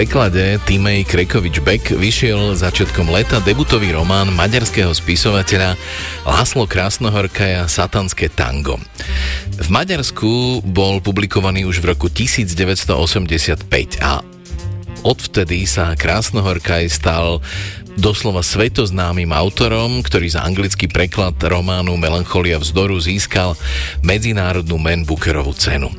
preklade Timej Krekovič Beck vyšiel začiatkom leta debutový román maďarského spisovateľa Láslo Krásnohorkaja Satanské tango. V Maďarsku bol publikovaný už v roku 1985 a odvtedy sa Krásnohorkaj stal doslova svetoznámym autorom, ktorý za anglický preklad románu Melancholia vzdoru získal medzinárodnú Man Bookerovú cenu.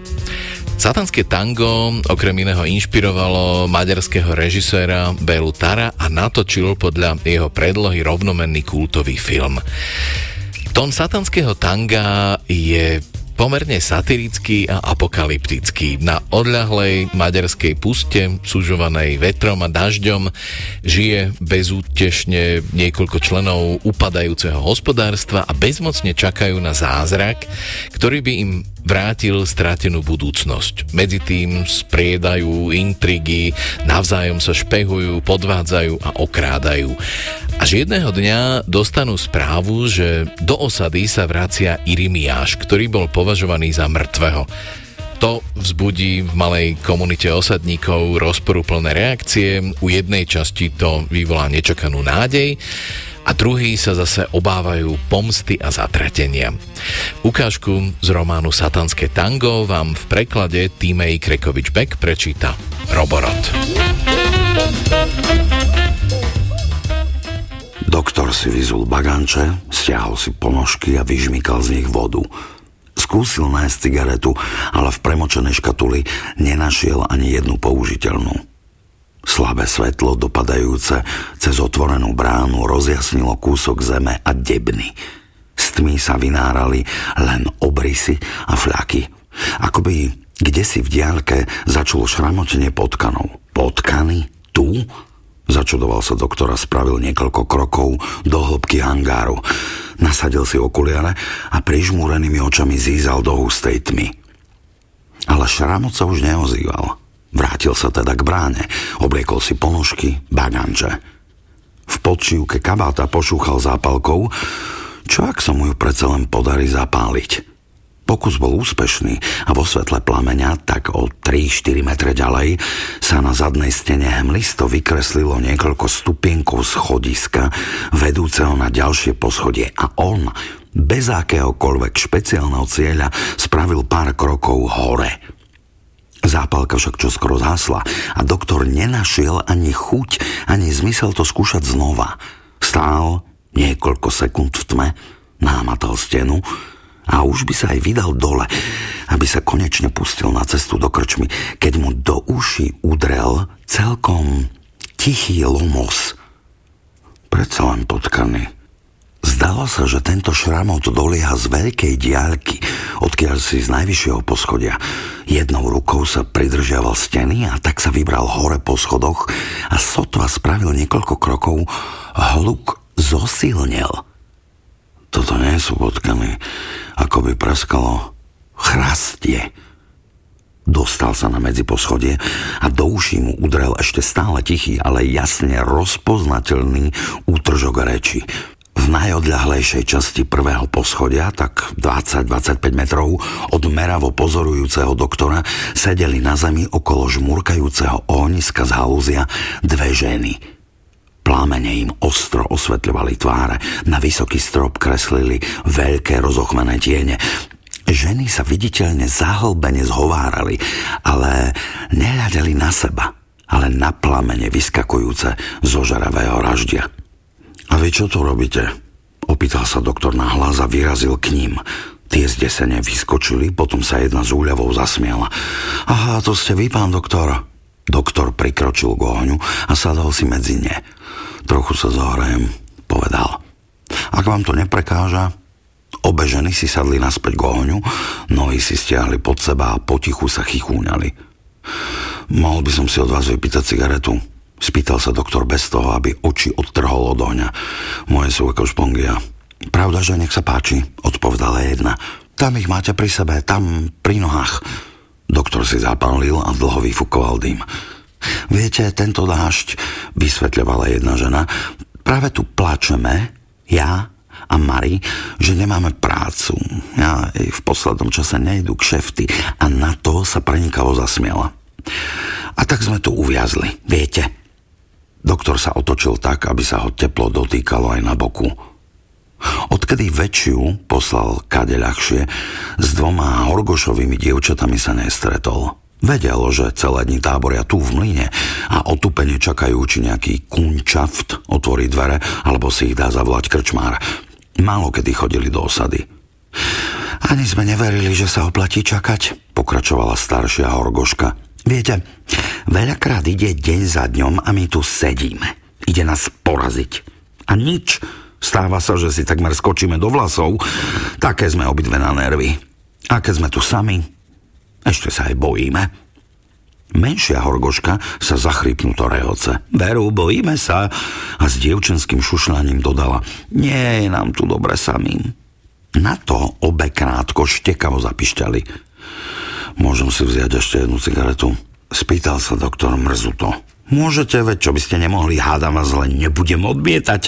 Satanské tango okrem iného inšpirovalo maďarského režiséra Belu Tara a natočil podľa jeho predlohy rovnomenný kultový film. Tón satanského tanga je pomerne satirický a apokalyptický. Na odľahlej maďarskej puste, sužovanej vetrom a dažďom, žije bezútešne niekoľko členov upadajúceho hospodárstva a bezmocne čakajú na zázrak, ktorý by im vrátil stratenú budúcnosť. Medzi tým spriedajú intrigy, navzájom sa špehujú, podvádzajú a okrádajú. Až jedného dňa dostanú správu, že do osady sa vracia Irimiáš, ktorý bol považovaný za mŕtvého. To vzbudí v malej komunite osadníkov rozporúplné reakcie, u jednej časti to vyvolá nečakanú nádej a druhí sa zase obávajú pomsty a zatratenia. Ukážku z románu Satanské tango vám v preklade Týmej Krekovič-Beck prečíta Roborot. Doktor si vyzul baganče, stiahol si ponožky a vyžmykal z nich vodu. Skúsil nájsť cigaretu, ale v premočenej škatuli nenašiel ani jednu použiteľnú. Slabé svetlo dopadajúce cez otvorenú bránu rozjasnilo kúsok zeme a debny. Z tmy sa vynárali len obrysy a fľaky. Akoby kde si v diálke začalo šramotenie potkanov. Potkany? Tu? Začudoval sa doktor a spravil niekoľko krokov do hĺbky hangáru. Nasadil si okuliare a prižmúrenými očami zízal do hustej tmy. Ale šramot sa už neozýval. Vrátil sa teda k bráne, obliekol si ponožky, baganče. V podčívke kabáta pošúchal zápalkou, čo ak sa mu ju predsa len podarí zapáliť – Pokus bol úspešný a vo svetle plameňa, tak o 3-4 metre ďalej, sa na zadnej stene hmlisto vykreslilo niekoľko stupienkov schodiska vedúceho na ďalšie poschodie a on, bez akéhokoľvek špeciálneho cieľa, spravil pár krokov hore. Zápalka však čoskoro zhasla a doktor nenašiel ani chuť, ani zmysel to skúšať znova. Stál niekoľko sekúnd v tme, námatal stenu, a už by sa aj vydal dole, aby sa konečne pustil na cestu do krčmy, keď mu do uši udrel celkom tichý lomos. Predsa len potkaný. Zdalo sa, že tento šramot dolieha z veľkej diaľky, odkiaľ si z najvyššieho poschodia. Jednou rukou sa pridržiaval steny a tak sa vybral hore po schodoch a sotva spravil niekoľko krokov, hluk zosilnel – toto nie sú potkany, ako by preskalo chrastie. Dostal sa na medzi poschodie a do uší mu udrel ešte stále tichý, ale jasne rozpoznateľný útržok reči. V najodľahlejšej časti prvého poschodia, tak 20-25 metrov od meravo pozorujúceho doktora, sedeli na zemi okolo žmurkajúceho ohniska z halúzia dve ženy – Plámene im ostro osvetľovali tváre, na vysoký strop kreslili veľké rozochmené tiene. Ženy sa viditeľne zahlbene zhovárali, ale nehľadeli na seba, ale na plamene vyskakujúce zo žaravého raždia. A vy čo tu robíte? Opýtal sa doktor na hlas a vyrazil k ním. Tie zdesene vyskočili, potom sa jedna z úľavou zasmiala. Aha, to ste vy, pán doktor. Doktor prikročil k ohňu a sadol si medzi ne. Trochu sa zohrajem, povedal. Ak vám to neprekáža, obe ženy si sadli naspäť k ohňu, nohy si stiahli pod seba a potichu sa chichúňali. Mohol by som si od vás vypýtať cigaretu? Spýtal sa doktor bez toho, aby oči odtrhol od ohňa. Moje sú ako špongia. Pravda, že nech sa páči, odpovedala jedna. Tam ich máte pri sebe, tam pri nohách. Doktor si zapálil a dlho vyfukoval dým. Viete, tento dážď, vysvetľovala jedna žena, práve tu plačeme, ja a Mari, že nemáme prácu. Ja v poslednom čase nejdu k šefty a na to sa prenikavo zasmiela. A tak sme tu uviazli, viete. Doktor sa otočil tak, aby sa ho teplo dotýkalo aj na boku. Odkedy väčšiu poslal kade ľahšie, s dvoma Horgošovými dievčatami sa nestretol. Vedel, že celé dni táboria tu v mlyne a otupene čakajú, či nejaký kunčaft otvorí dvere, alebo si ich dá zavolať krčmár. Málo kedy chodili do osady. Ani sme neverili, že sa oplatí čakať, pokračovala staršia Horgoška. Viete, veľakrát ide deň za dňom a my tu sedíme. Ide nás poraziť. A nič. Stáva sa, že si takmer skočíme do vlasov. Také sme obidve na nervy. A keď sme tu sami, ešte sa aj bojíme. Menšia horgoška sa zachrypnuto rehoce. Veru, bojíme sa. A s dievčenským šušľaním dodala. Nie je nám tu dobre samým. Na to obe krátko štekavo zapišťali. Môžem si vziať ešte jednu cigaretu? Spýtal sa doktor Mrzuto. Môžete, veď čo by ste nemohli, hádam vás len nebudem odmietať.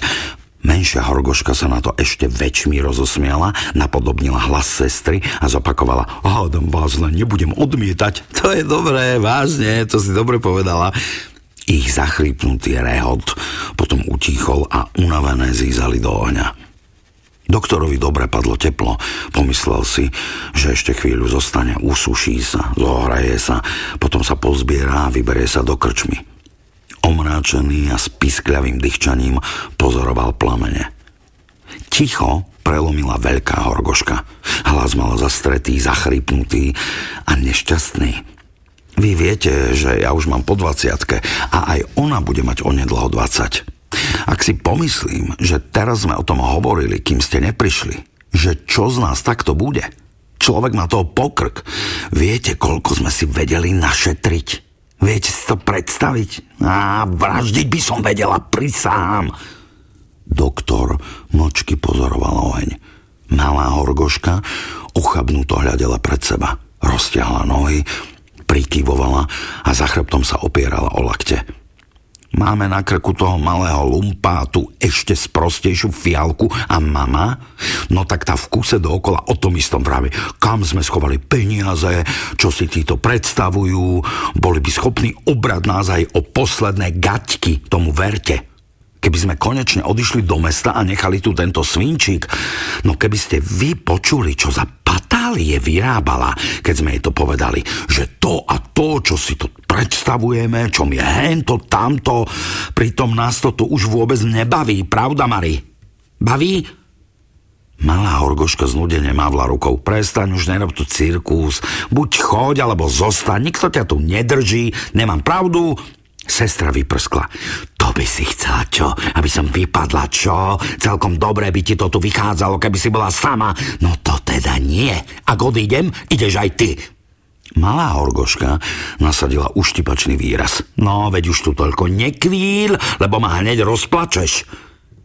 Menšia horgoška sa na to ešte väčšmi rozosmiala, napodobnila hlas sestry a zopakovala Hádam vás len, nebudem odmietať. To je dobré, vážne, to si dobre povedala. Ich zachrypnutý rehot potom utichol a unavené zízali do ohňa. Doktorovi dobre padlo teplo. Pomyslel si, že ešte chvíľu zostane, usuší sa, zohraje sa, potom sa pozbiera a vyberie sa do krčmy. Omráčený a s piskľavým dýchčaním pozoroval plamene. Ticho prelomila veľká horgoška. Hlas mal zastretý, zachrypnutý a nešťastný. Vy viete, že ja už mám po 20 a aj ona bude mať onedlho 20. Ak si pomyslím, že teraz sme o tom hovorili, kým ste neprišli, že čo z nás takto bude, človek má toho pokrk. Viete, koľko sme si vedeli našetriť? Viete si to predstaviť? Á, vraždiť by som vedela, prisám. Doktor mlčky pozoroval oheň. Malá horgoška uchabnuto hľadela pred seba. Roztiahla nohy, prikyvovala a za chrbtom sa opierala o lakte. Máme na krku toho malého lumpa a tú ešte sprostejšiu fialku a mama? No tak tá v kuse dookola o tom istom vraví. Kam sme schovali peniaze, čo si títo predstavujú, boli by schopní obrať nás aj o posledné gaťky, tomu verte. Keby sme konečne odišli do mesta a nechali tu tento svinčík, no keby ste vy počuli, čo za patálie vyrábala, keď sme jej to povedali, že to a to, čo si tu predstavujeme, čo mi hento, tamto, pritom nás to tu už vôbec nebaví, pravda, Mari? Baví? Malá horgoška znudene mávla rukou. Prestaň, už nerob tu cirkus. Buď choď, alebo zostaň. Nikto ťa tu nedrží. Nemám pravdu. Sestra vyprskla. To by si chcela čo? Aby som vypadla čo? Celkom dobre by ti to tu vychádzalo, keby si bola sama. No to teda nie. Ak odídem, ideš aj ty. Malá horgoška nasadila uštipačný výraz. No, veď už tu toľko nekvíl, lebo ma hneď rozplačeš.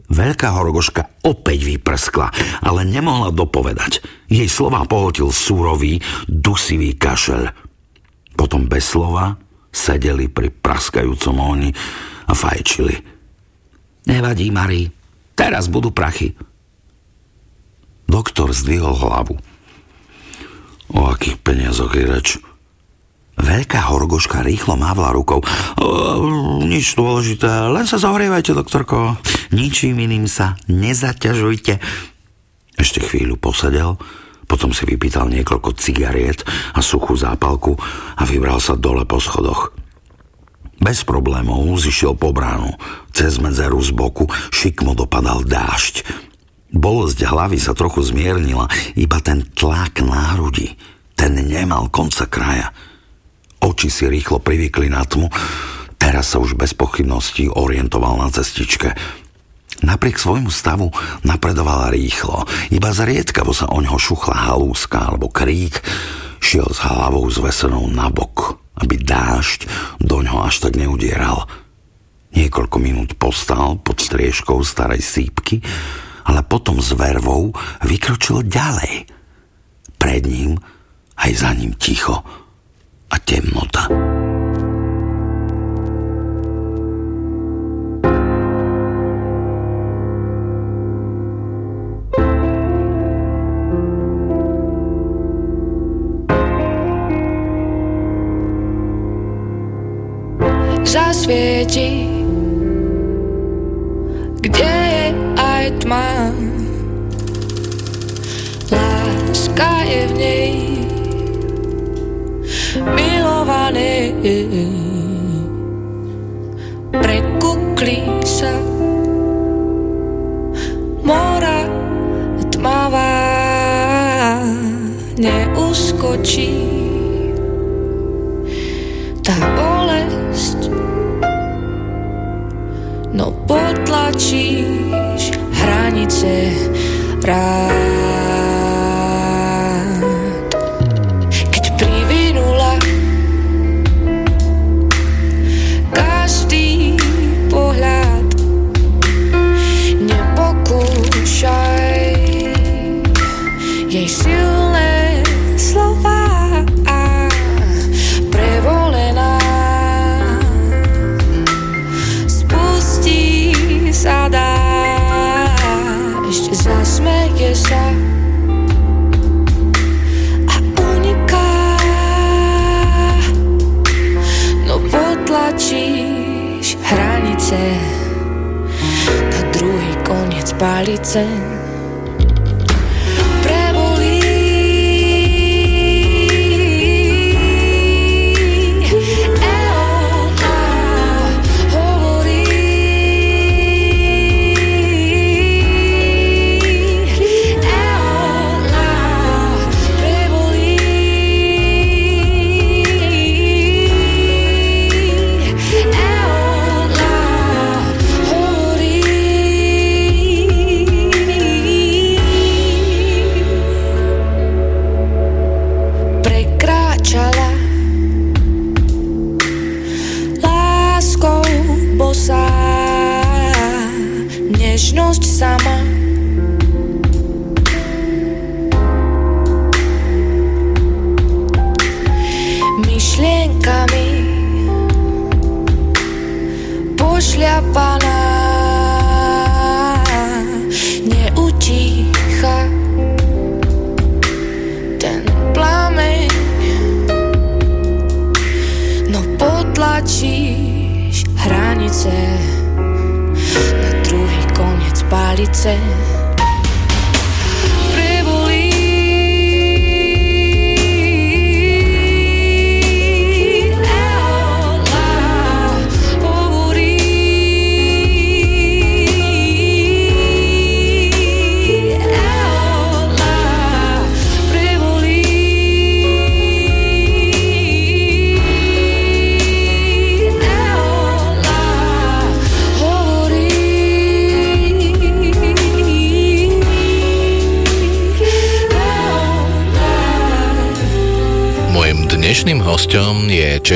Veľká horgoška opäť vyprskla, ale nemohla dopovedať. Jej slova pohotil súrový, dusivý kašel. Potom bez slova sedeli pri praskajúcom ohni a fajčili. Nevadí, Mari, teraz budú prachy. Doktor zdvihol hlavu. O akých peniazoch je reč? Veľká horgoška rýchlo mávla rukou. Nič dôležité, len sa zohrievajte, doktorko. Ničím iným sa nezaťažujte. Ešte chvíľu posedel, potom si vypýtal niekoľko cigariet a suchú zápalku a vybral sa dole po schodoch. Bez problémov zišiel po bránu. Cez medzeru z boku šikmo dopadal dážď. Bolesť hlavy sa trochu zmiernila, iba ten tlak na hrudi, ten nemal konca kraja. Oči si rýchlo privykli na tmu, teraz sa už bez pochybností orientoval na cestičke. Napriek svojmu stavu napredovala rýchlo, iba zriedkavo sa o ňo šuchla halúska alebo krík, šiel s hlavou zvesenou na bok, aby dážď do ňoho až tak neudieral. Niekoľko minút postal pod striežkou starej sípky, ale potom s vervou vykročil ďalej. Pred ním aj za ním ticho a temnota. Zasvieti, kde je aj tma. Láska je v nej, milované, prekukli sa. Mora tmavá neuskočí potlačíš hranice rád 在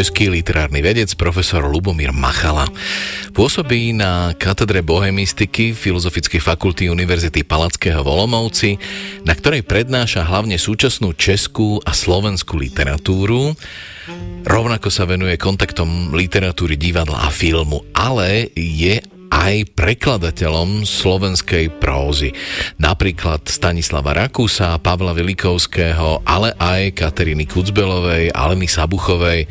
český literárny vedec profesor Lubomír Machala. Pôsobí na katedre bohemistiky Filozofickej fakulty Univerzity Palackého v Olomouci, na ktorej prednáša hlavne súčasnú českú a slovenskú literatúru. Rovnako sa venuje kontaktom literatúry, divadla a filmu, ale je aj prekladateľom slovenskej prózy. Napríklad Stanislava Rakúsa, Pavla Velikovského, ale aj Kateriny Kucbelovej, Aleny Sabuchovej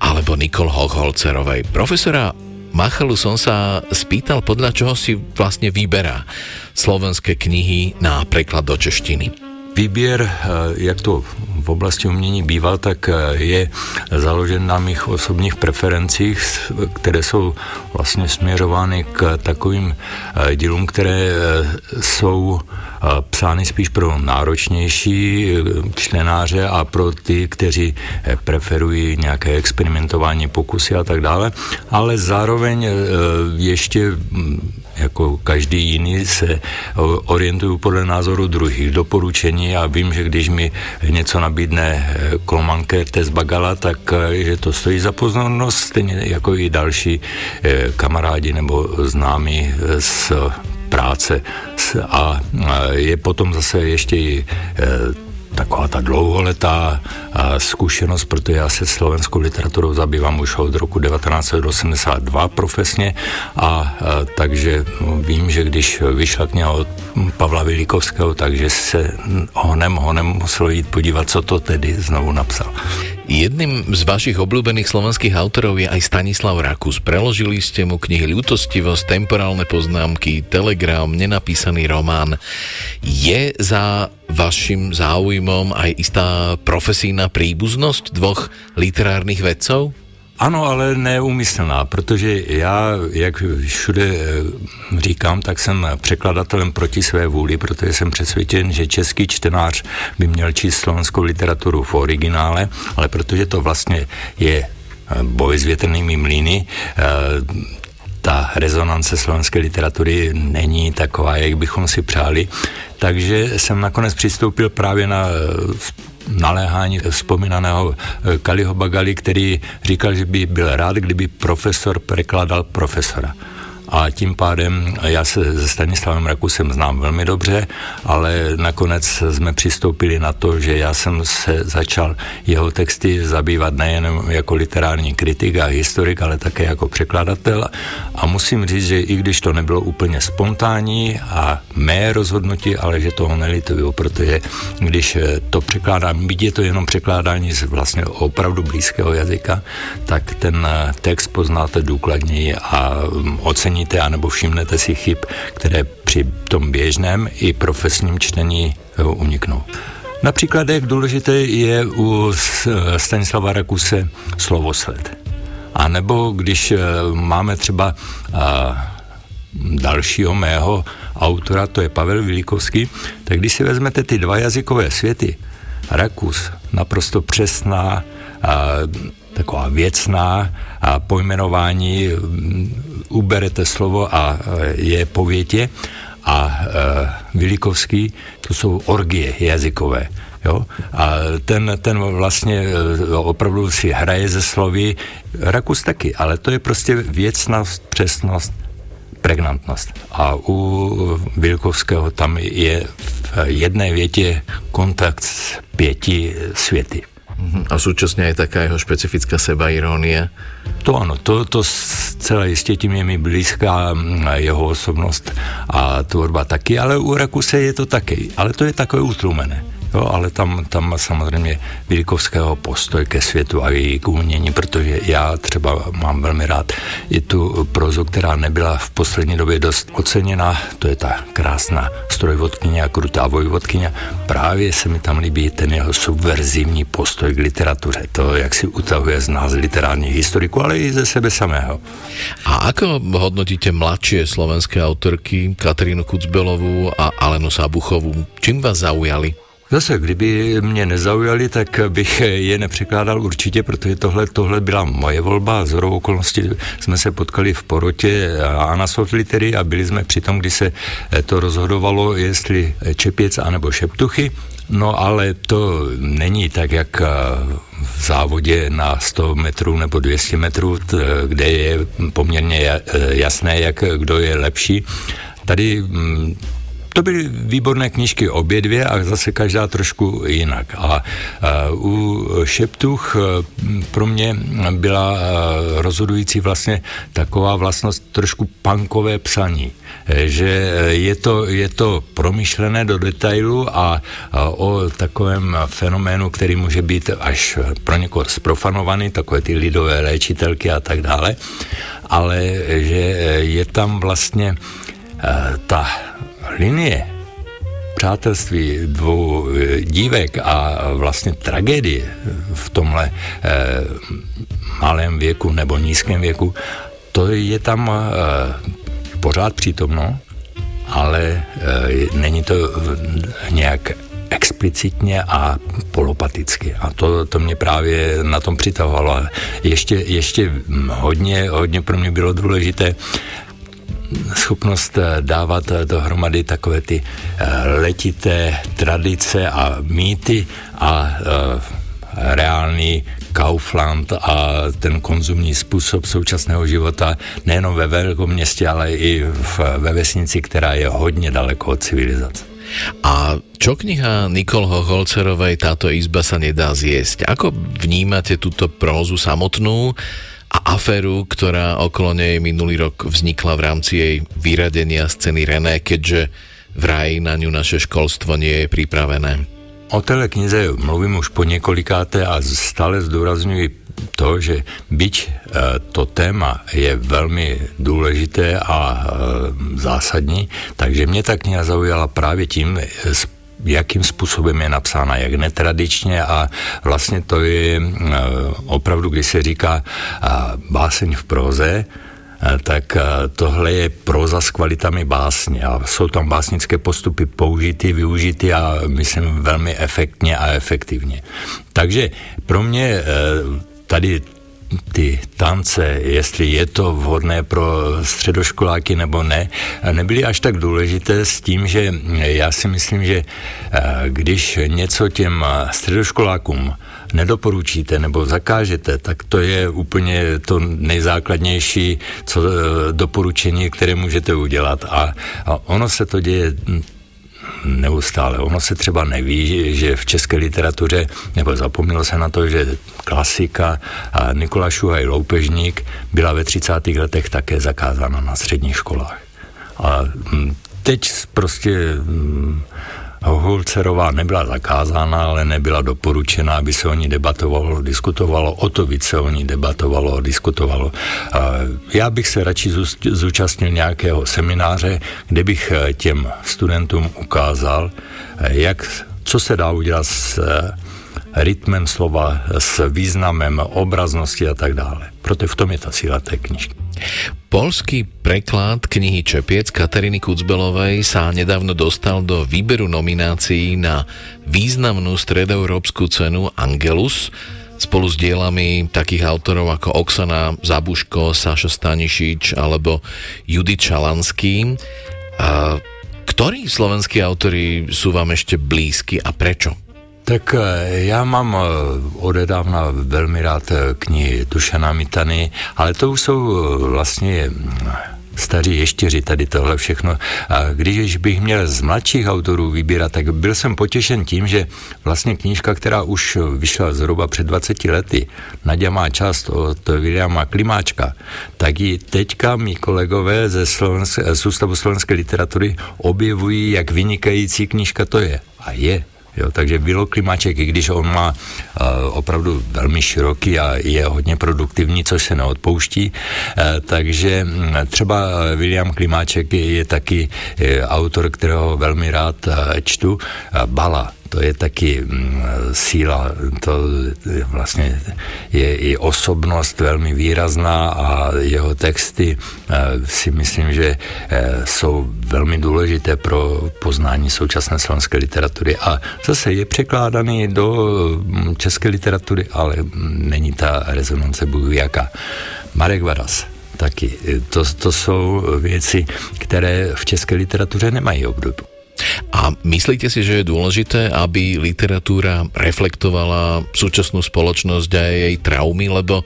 alebo Nikol Hochholcerovej. Profesora Machalu som sa spýtal, podľa čoho si vlastne vyberá slovenské knihy na preklad do češtiny. Výběr, eh, jak to v oblasti umění bývá, tak eh, je založen na mých osobních preferencích, které jsou vlastně směřovány k takovým eh, dílům, které jsou psány spíš pro náročnější čtenáře a pro ty, kteří preferují nějaké experimentování, pokusy a tak dále, ale zároveň ještě hm, jako každý jiný se orientuju podle názoru druhých. Doporučení a vím, že když mi něco nabídne eh, Klomanke z Bagala, tak eh, že to stojí za pozornost, stejně jako i další eh, kamarádi nebo známí z práce. A je potom zase ještě i taková ta dlouholetá zkušenost, protože já se slovenskou literaturou zabývám už od roku 1982 profesně a, takže vím, že když vyšla kniha od Pavla Vilikovského, takže se honem honem muselo jít podívat, co to tedy znovu napsal. Jedným z vašich obľúbených slovenských autorov je aj Stanislav Rakus. Preložili ste mu knihy Ľutostivosť, Temporálne poznámky, Telegram, nenapísaný román. Je za vašim záujmom aj istá profesijná príbuznosť dvoch literárnych vedcov? Ano, ale neumyslná, protože já, jak všude eh, říkám, tak jsem překladatelem proti své vůli, protože jsem přesvědčen, že český čtenář by měl číst slovenskou literaturu v originále, ale protože to vlastně je eh, boj s větrnými mlýny, eh, ta rezonance slovenské literatury není taková, jak bychom si přáli. Takže jsem nakonec přistoupil právě na naléhání vzpomínaného eh, Kaliho Bagali, který říkal, že by byl rád, kdyby profesor překladal profesora a tím pádem já se se Stanislavem Rakusem znám velmi dobře, ale nakonec jsme přistoupili na to, že já jsem se začal jeho texty zabývat nejen jako literární kritik a historik, ale také jako překladatel. A musím říct, že i když to nebylo úplně spontánní a mé rozhodnutí, ale že toho nelituju, protože když to překládám, byť je to jenom překládání z vlastně opravdu blízkého jazyka, tak ten text poznáte důkladněji a ocení oceníte anebo všimnete si chyb, které při tom běžném i profesním čtení eh, uniknou. Například, jak důležité je u Stanislava Rakuse slovosled. A nebo když eh, máme třeba dalšího mého autora, to je Pavel Vilikovský, tak když si vezmete ty dva jazykové světy, Rakus, naprosto přesná, a taková věcná a pojmenování uberete slovo a je povětě a e, Vilikovský, to jsou orgie jazykové. Jo? A ten, ten vlastně e, opravdu si hraje ze slovy, Rakus taky, ale to je prostě věcnost, přesnost, pregnantnost. A u Vilkovského tam je v jedné větě kontakt s pěti světy. A súčasne aj taká jeho špecifická seba irónia. To ano, to, to celé jistě tím je mi blízká jeho osobnost a tvorba taky, ale u Rakuse je to taky, ale to je takové utlumené. Jo, ale tam, tam samozřejmě Vilikovského postoj ke světu a její k umění, protože já třeba mám velmi rád i tu prozu, která nebyla v poslední době dost oceněna, to je ta krásná strojvodkyně a krutá vojvodkyně. Právě se mi tam líbí ten jeho subverzivní postoj k literatuře, to, jak si utahuje z nás literárních historiků, ale i ze sebe samého. A ako hodnotíte mladšie slovenské autorky Katarínu Kucbelovú a Alenu Sabuchovú? Čím vás zaujali? Zase, kdyby mě nezaujali, tak bych je nepřekládal určitě, protože tohle, tohle byla moje volba. Z okolností jsme se potkali v porotě Anasov Litery a byli jsme při tom, kdy se to rozhodovalo, jestli Čepěc anebo Šeptuchy. No ale to není tak, jak v závodě na 100 metrů nebo 200 metrů, kde je poměrně jasné, jak kdo je lepší. Tady mm, to byly výborné knížky obě dvě a zase každá trošku jinak. A, u Šeptuch e, pro mě byla e, rozhodující vlastně taková vlastnost trošku punkové psaní e, že je to, je to promyšlené do detailu a o takovém fenoménu, který může být až pro někoho sprofanovaný, takové ty lidové léčitelky a tak dále, ale že je tam vlastně ta linie přátelství dvou eh, dívek a vlastně tragédie v tomhle eh, malém věku nebo nízkém věku, to je tam eh, pořád přítomno, ale eh, není to nějak explicitně a polopaticky. A to, to mě právě na tom přitahovalo. Ještě, ještě hodně, hodně pro mě bylo důležité schopnost eh, dávat eh, dohromady takové ty eh, letité tradice a mýty a reálný Kaufland a ten konzumní způsob současného života nejenom ve velkom městě, ale i v, ve vesnici, která je hodně daleko od civilizace. A čo kniha Nikolho Holcerovej Táto izba sa nedá zjesť? Ako vnímate túto prózu samotnú? A aféru, ktorá okolo nej minulý rok vznikla v rámci jej vyradenia z ceny René, keďže vraj na ňu naše školstvo nie je pripravené. o téhle knize mluvím už po několikáté a stále zdůrazňuji to, že byť e, to téma je velmi důležité a e, zásadní, takže mě ta kniha zaujala právě tím, jakým způsobem je napsána, jak netradičně a vlastně to je opravdu, když se říká báseň v proze, tak tohle je proza s kvalitami básně a jsou tam básnické postupy použity, využity a myslím velmi efektně a efektivně. Takže pro mě tady ty tance, jestli je to vhodné pro středoškoláky nebo ne, nebyly až tak důležité s tím, že já si myslím, že eh, když něco těm středoškolákům nedoporučíte nebo zakážete, tak to je úplně to nejzákladnější co, eh, doporučení, které můžete udělat. A, a ono se to děje neustále. Ono se třeba neví, že v české literatuře, nebo zapomnělo se na to, že klasika a Nikola Šuhaj Loupežník byla ve 30. letech také zakázána na středních školách. A hm, teď prostě hm, Holcerová nebyla zakázána, ale nebyla doporučena, aby se o ní debatovalo, diskutovalo, o to víc se o ní debatovalo, diskutovalo. Já bych se radši zúčastnil nějakého semináře, kde bych eh, těm studentům ukázal, eh, jak, co se dá udělat s eh, rytmem slova, s významem obraznosti a tak dále. Proto v tom je ta síla té knižky. Polský preklad knihy Čepiec Katariny Kucbelovej sa nedávno dostal do výberu nominácií na významnú stredoeurópsku cenu Angelus spolu s dielami takých autorov ako Oksana Zabuško, Saša Stanišič alebo Judith Čalanský. A ktorí slovenskí autory sú vám ešte blízky a prečo? Tak eh, já mám eh, odedávna velmi rád eh, knihy Dušana Mitany, ale to už jsou vlastně staří ještěři, tady tohle všechno. A když bych měl z mladších autorů vybírat, tak byl jsem potěšen tím, že vlastně knížka, která už vyšla zhruba před 20 lety, Nadia má část od Williama Klimáčka, tak ji teďka mý kolegové ze Slovensk- z Ústavu slovenské literatury objevují, jak vynikající knížka to je. A je Jo, takže Bilo Klimaček, i když on má uh, opravdu velmi široký a je hodně produktivní, což se neodpouští, uh, takže um, třeba William Klimáček je, je taky uh, autor, kterého velmi rád uh, čtu, uh, Bala to je taky mm, síla, to vlastně je i osobnost velmi výrazná a jeho texty eh, si myslím, že jsou velmi důležité pro poznání současné slovenské literatury a zase je překládaný do mm, české literatury, ale není ta rezonance bůh jaká. Marek Varas taky. To, to jsou věci, které v české literatuře nemají obdobu. A myslíte si, že je dôležité, aby literatúra reflektovala súčasnú spoločnosť a jej traumy, lebo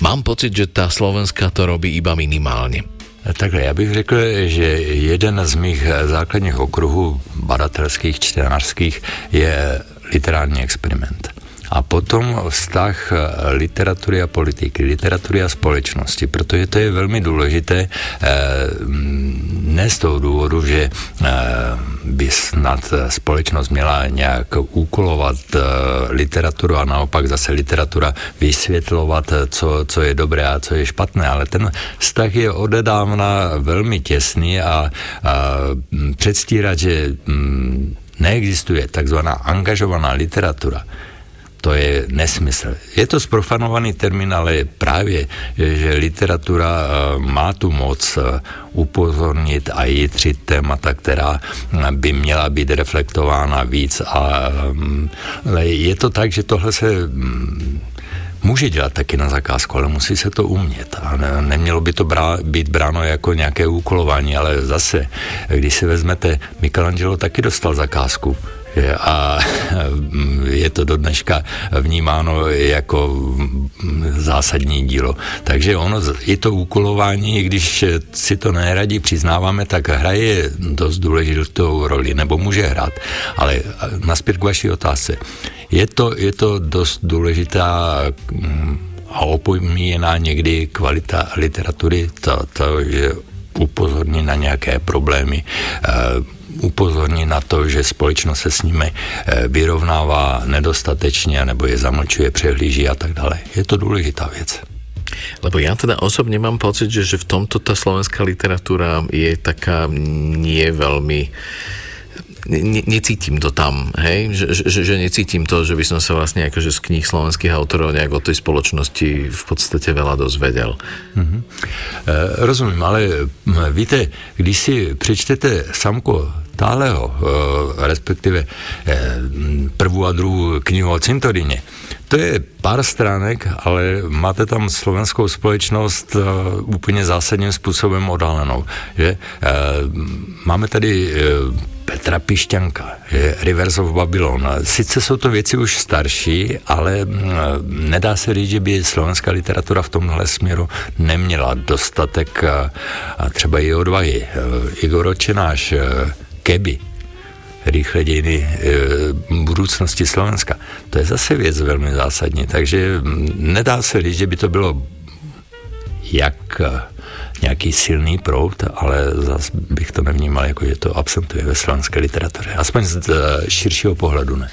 mám pocit, že tá slovenská to robí iba minimálně. Takhle, já bych řekl, že jeden z mých základních okruhů badatelských, čtenářských je literární experiment. A potom vztah eh, literatury a politiky, literatury a společnosti, protože to je velmi důležité eh, ne z toho důvodu, že eh, by snad společnost měla nějak úkolovat literaturu a naopak zase literatura vysvětlovat, co, co je dobré a co je špatné, ale ten vztah je odedávna velmi těsný a, a předstírat, že neexistuje takzvaná angažovaná literatura, to je nesmysl. Je to sprofanovaný termín, ale právě, že literatura eh, má tu moc eh, upozornit a jitřit témata, která by měla být reflektována víc. A, mm, ale je to tak, že tohle se mm, může dělat taky na zakázku, ale musí se to umět. A ne, nemělo by to brá, být bráno jako nějaké úkolování, ale zase, když si vezmete, Michelangelo taky dostal zakázku a je to do dneška vnímáno jako zásadní dílo. Takže ono, i to úkolování, když si to neradí přiznáváme, tak hraje dost důležitou roli, nebo může hrát. Ale naspět k vaší otázce. Je to, je to dost důležitá a opomíjená někdy kvalita literatury, to, to že upozorní na nějaké problémy. Upozorní na to, že společnost se s nimi eh, vyrovnává nedostatečně nebo je zamlčuje, přehlíží a tak dále. Je to důležitá věc. Lebo ja teda osobne mám pocit, že, že v tomto tá slovenská literatúra je taká nie veľmi ne, necítim to tam, hej? Že, že, že necítim to, že by som sa vlastne akože z kníh slovenských autorov nejak o tej spoločnosti v podstate veľa dozvedel. Mm-hmm. E, rozumím, ale víte, když si přečtete Samko Táleho, e, respektíve e, prvú a druhú knihu o cintoríne, to je pár stránek, ale máte tam slovenskou společnost uh, úplně zásadním způsobem odhalenou. Že? Uh, máme tady uh, Petra Pišťanka, Rivers of Babylon. Sice jsou to věci už starší, ale nedá se říct, že by slovenská literatura v tomhle směru neměla dostatek třeba i odvahy. Igor Očenáš, Keby, rýchle dějiny e, budoucnosti Slovenska. To je zase věc velmi zásadní, takže nedá se říct, že by to bylo jak nějaký silný proud, ale zase bych to nevnímal, jako že to absentuje ve slovenské literatuře. Aspoň z uh, širšího pohledu ne.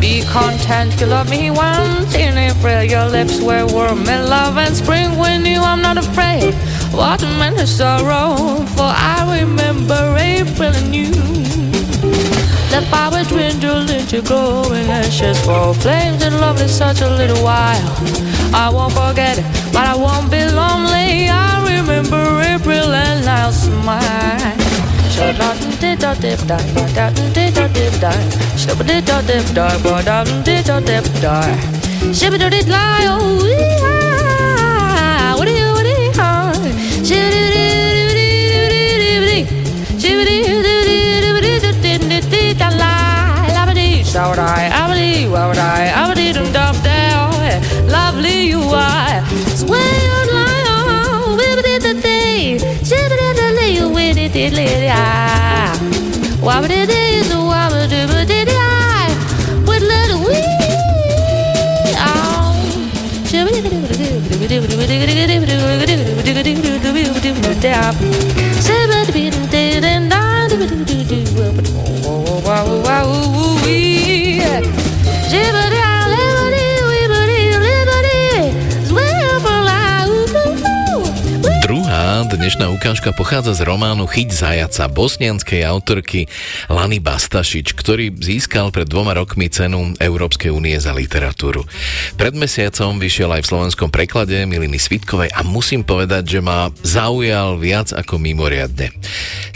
Be content, you love me once in April. Your lips were warm in love and spring. When you, I'm not afraid. What meant to sorrow, for I remember April and you. The fire dwindled into glowing ashes for flames and love is such a little while. I won't forget it, but I won't be lonely. I remember April and I'll smile. Shut up and did a dip die, but that did a dip die. Shut up did a dip die, but that did a dip die. Ship it did lie, oh, yeah. Why would I, abity, why would I, abity, dum dum down. Lovely you are. Swear on, lie on, wibbity the day, jibbity the lay, wibbity the lay, ah. The Dnešná ukážka pochádza z románu Chyť zajaca bosnianskej autorky Lany Bastašič, ktorý získal pred dvoma rokmi cenu Európskej únie za literatúru. Pred mesiacom vyšiel aj v slovenskom preklade Miliny Svitkovej a musím povedať, že ma zaujal viac ako mimoriadne.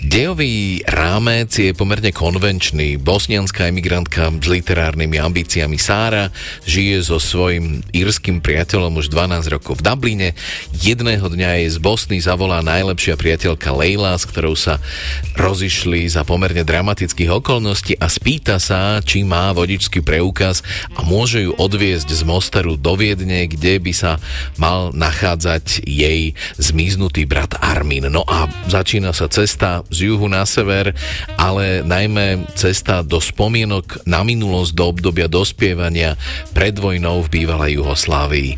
Dejový rámec je pomerne konvenčný. Bosnianská emigrantka s literárnymi ambíciami Sára žije so svojím írským priateľom už 12 rokov v Dubline. Jedného dňa jej z Bosny zavolá najlepšia priateľka Leila, s ktorou sa rozišli za pomerne dramatických okolností a spýta sa, či má vodičský preukaz a môže ju odviezť z Mostaru do Viedne, kde by sa mal nachádzať jej zmiznutý brat Armin. No a začína sa cesta z juhu na sever, ale najmä cesta do spomienok na minulosť, do obdobia dospievania pred vojnou v bývalej Juhoslávii.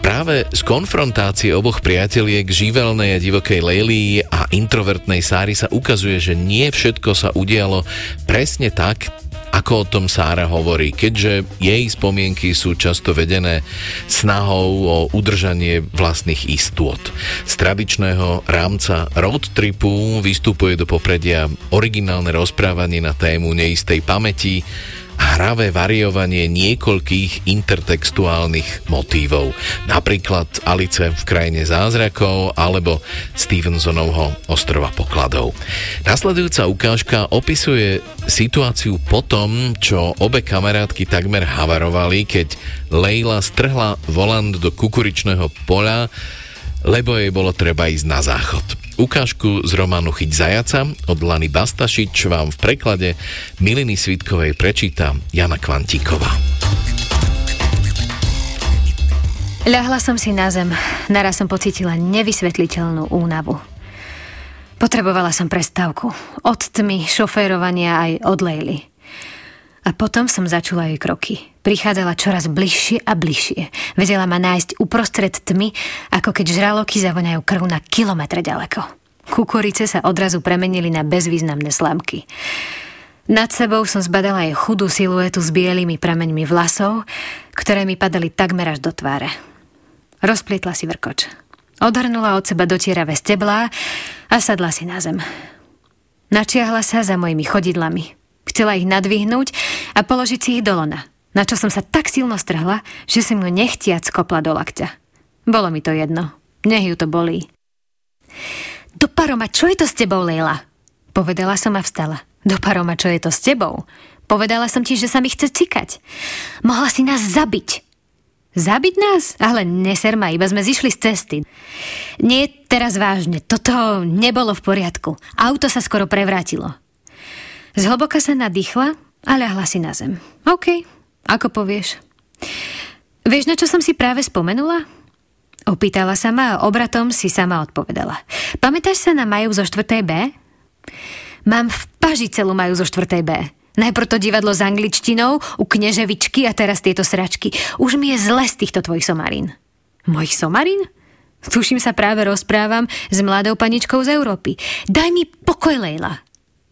Práve z konfrontácie oboch priateliek živelnej a divokej Lélii a introvertnej Sáry sa ukazuje, že nie všetko sa udialo presne tak, ako o tom Sára hovorí, keďže jej spomienky sú často vedené snahou o udržanie vlastných istôt. Z tradičného rámca road tripu vystupuje do popredia originálne rozprávanie na tému neistej pamäti, hravé variovanie niekoľkých intertextuálnych motívov. Napríklad Alice v krajine zázrakov alebo Stevensonovho ostrova pokladov. Nasledujúca ukážka opisuje situáciu po tom, čo obe kamarátky takmer havarovali, keď Leila strhla volant do kukuričného poľa, lebo jej bolo treba ísť na záchod. Ukážku z románu Chyť zajaca od Lany Bastašič vám v preklade Miliny Svitkovej prečíta Jana Kvantíková. Ľahla som si na zem. Naraz som pocítila nevysvetliteľnú únavu. Potrebovala som prestávku. Od tmy, šoférovania aj od Lejly. A potom som začula jej kroky. Prichádzala čoraz bližšie a bližšie. Vedela ma nájsť uprostred tmy, ako keď žraloky zavoňajú krv na kilometre ďaleko. Kukurice sa odrazu premenili na bezvýznamné slamky. Nad sebou som zbadala jej chudú siluetu s bielými prameňmi vlasov, ktoré mi padali takmer až do tváre. Rozplietla si vrkoč. Odhrnula od seba dotieravé steblá a sadla si na zem. Načiahla sa za mojimi chodidlami. Chcela ich nadvihnúť a položiť si ich do lona, na čo som sa tak silno strhla, že som ju nechtiac kopla do lakťa. Bolo mi to jedno. Nech ju to bolí. Do paroma, čo je to s tebou, Leila? Povedala som a vstala. Do paroma, čo je to s tebou? Povedala som ti, že sa mi chce cikať. Mohla si nás zabiť. Zabiť nás? Ale neser ma, iba sme zišli z cesty. Nie, teraz vážne, toto nebolo v poriadku. Auto sa skoro prevrátilo. Zhlboka sa nadýchla a ľahla si na zem. OK, ako povieš. Vieš, na čo som si práve spomenula? Opýtala sa ma a obratom si sama odpovedala. Pamätáš sa na Maju zo 4. B? Mám v paži celú Maju zo 4. B. Najprv to divadlo s angličtinou, u kneževičky a teraz tieto sračky. Už mi je zle z týchto tvojich somarín. Mojich somarín? Tuším sa práve rozprávam s mladou paničkou z Európy. Daj mi pokoj, Lejla.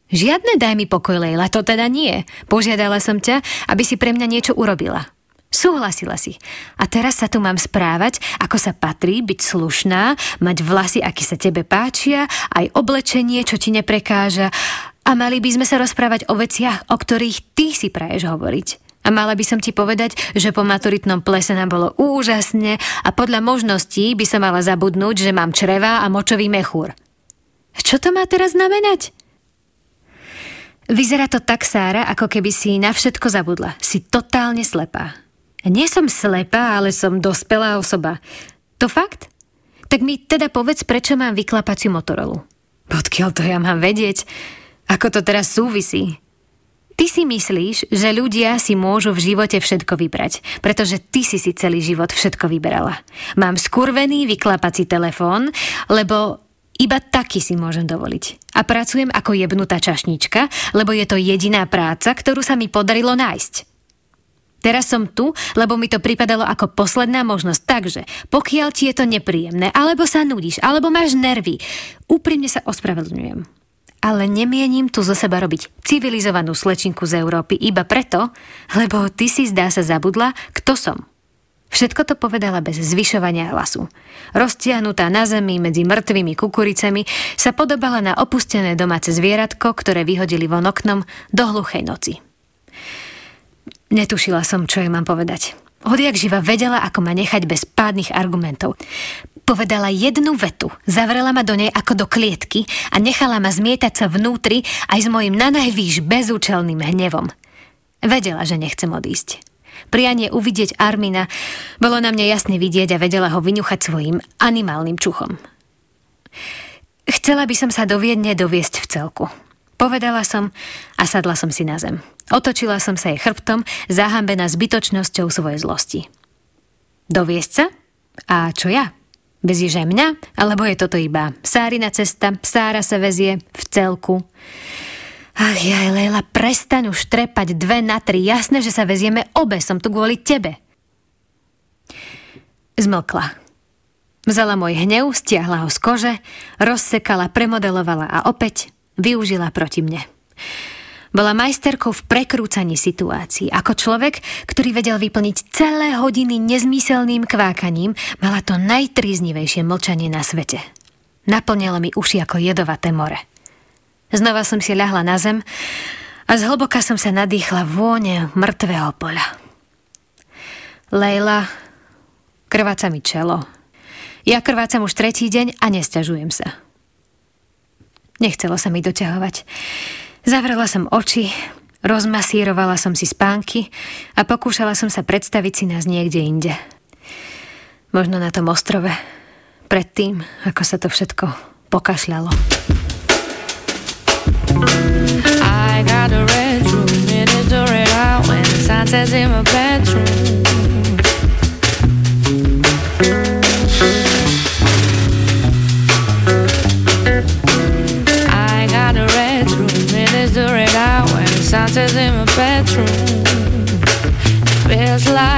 Žiadne daj mi pokoj, Lejla, to teda nie. Požiadala som ťa, aby si pre mňa niečo urobila. Súhlasila si. A teraz sa tu mám správať, ako sa patrí, byť slušná, mať vlasy, aký sa tebe páčia, aj oblečenie, čo ti neprekáža. A mali by sme sa rozprávať o veciach, o ktorých ty si praješ hovoriť. A mala by som ti povedať, že po maturitnom plese nám bolo úžasne a podľa možností by som mala zabudnúť, že mám čreva a močový mechúr. Čo to má teraz znamenať? Vyzerá to tak, Sára, ako keby si na všetko zabudla. Si totálne slepá. Nie som slepá, ale som dospelá osoba. To fakt? Tak mi teda povedz, prečo mám vyklapaciu Motorola. Podkiaľ to ja mám vedieť? Ako to teraz súvisí? Ty si myslíš, že ľudia si môžu v živote všetko vybrať, pretože ty si si celý život všetko vyberala. Mám skurvený vyklapací telefón, lebo iba taký si môžem dovoliť. A pracujem ako jebnutá čašnička, lebo je to jediná práca, ktorú sa mi podarilo nájsť. Teraz som tu, lebo mi to pripadalo ako posledná možnosť. Takže, pokiaľ ti je to nepríjemné, alebo sa nudíš, alebo máš nervy, úprimne sa ospravedlňujem. Ale nemienim tu zo seba robiť civilizovanú slečinku z Európy iba preto, lebo ty si zdá sa zabudla, kto som. Všetko to povedala bez zvyšovania hlasu. Roztiahnutá na zemi medzi mŕtvými kukuricami sa podobala na opustené domáce zvieratko, ktoré vyhodili von oknom do hluchej noci. Netušila som, čo jej mám povedať. Odjak živa vedela, ako ma nechať bez pádnych argumentov. Povedala jednu vetu, zavrela ma do nej ako do klietky a nechala ma zmietať sa vnútri aj s mojim nanajvýš bezúčelným hnevom. Vedela, že nechcem odísť. Prianie uvidieť Armina bolo na mne jasne vidieť a vedela ho vyňuchať svojim animálnym čuchom. Chcela by som sa do Viedne doviesť v celku. Povedala som a sadla som si na zem. Otočila som sa jej chrbtom, zahambená zbytočnosťou svojej zlosti. Doviesť sa? A čo ja? Vezieš aj mňa? Alebo je toto iba Sárina cesta, Sára sa vezie v celku? Ach jaj, Leila, prestaň už trepať dve na tri. Jasné, že sa vezieme obe, som tu kvôli tebe. Zmlkla. Vzala môj hnev, stiahla ho z kože, rozsekala, premodelovala a opäť využila proti mne. Bola majsterkou v prekrúcaní situácií. Ako človek, ktorý vedel vyplniť celé hodiny nezmyselným kvákaním, mala to najtríznivejšie mlčanie na svete. Naplnilo mi uši ako jedovaté more. Znova som si ľahla na zem a zhlboka som sa nadýchla vône mŕtvého poľa. Lejla, krváca mi čelo. Ja krvácam už tretí deň a nestiažujem sa. Nechcelo sa mi doťahovať. Zavrela som oči, rozmasírovala som si spánky a pokúšala som sa predstaviť si nás niekde inde. Možno na tom ostrove, predtým, ako sa to všetko pokašľalo. I got a red room, it is the red out when the sun sets in my bedroom. I got a red room, it is the red out when the sun sets in my bedroom. bedroom. Feels like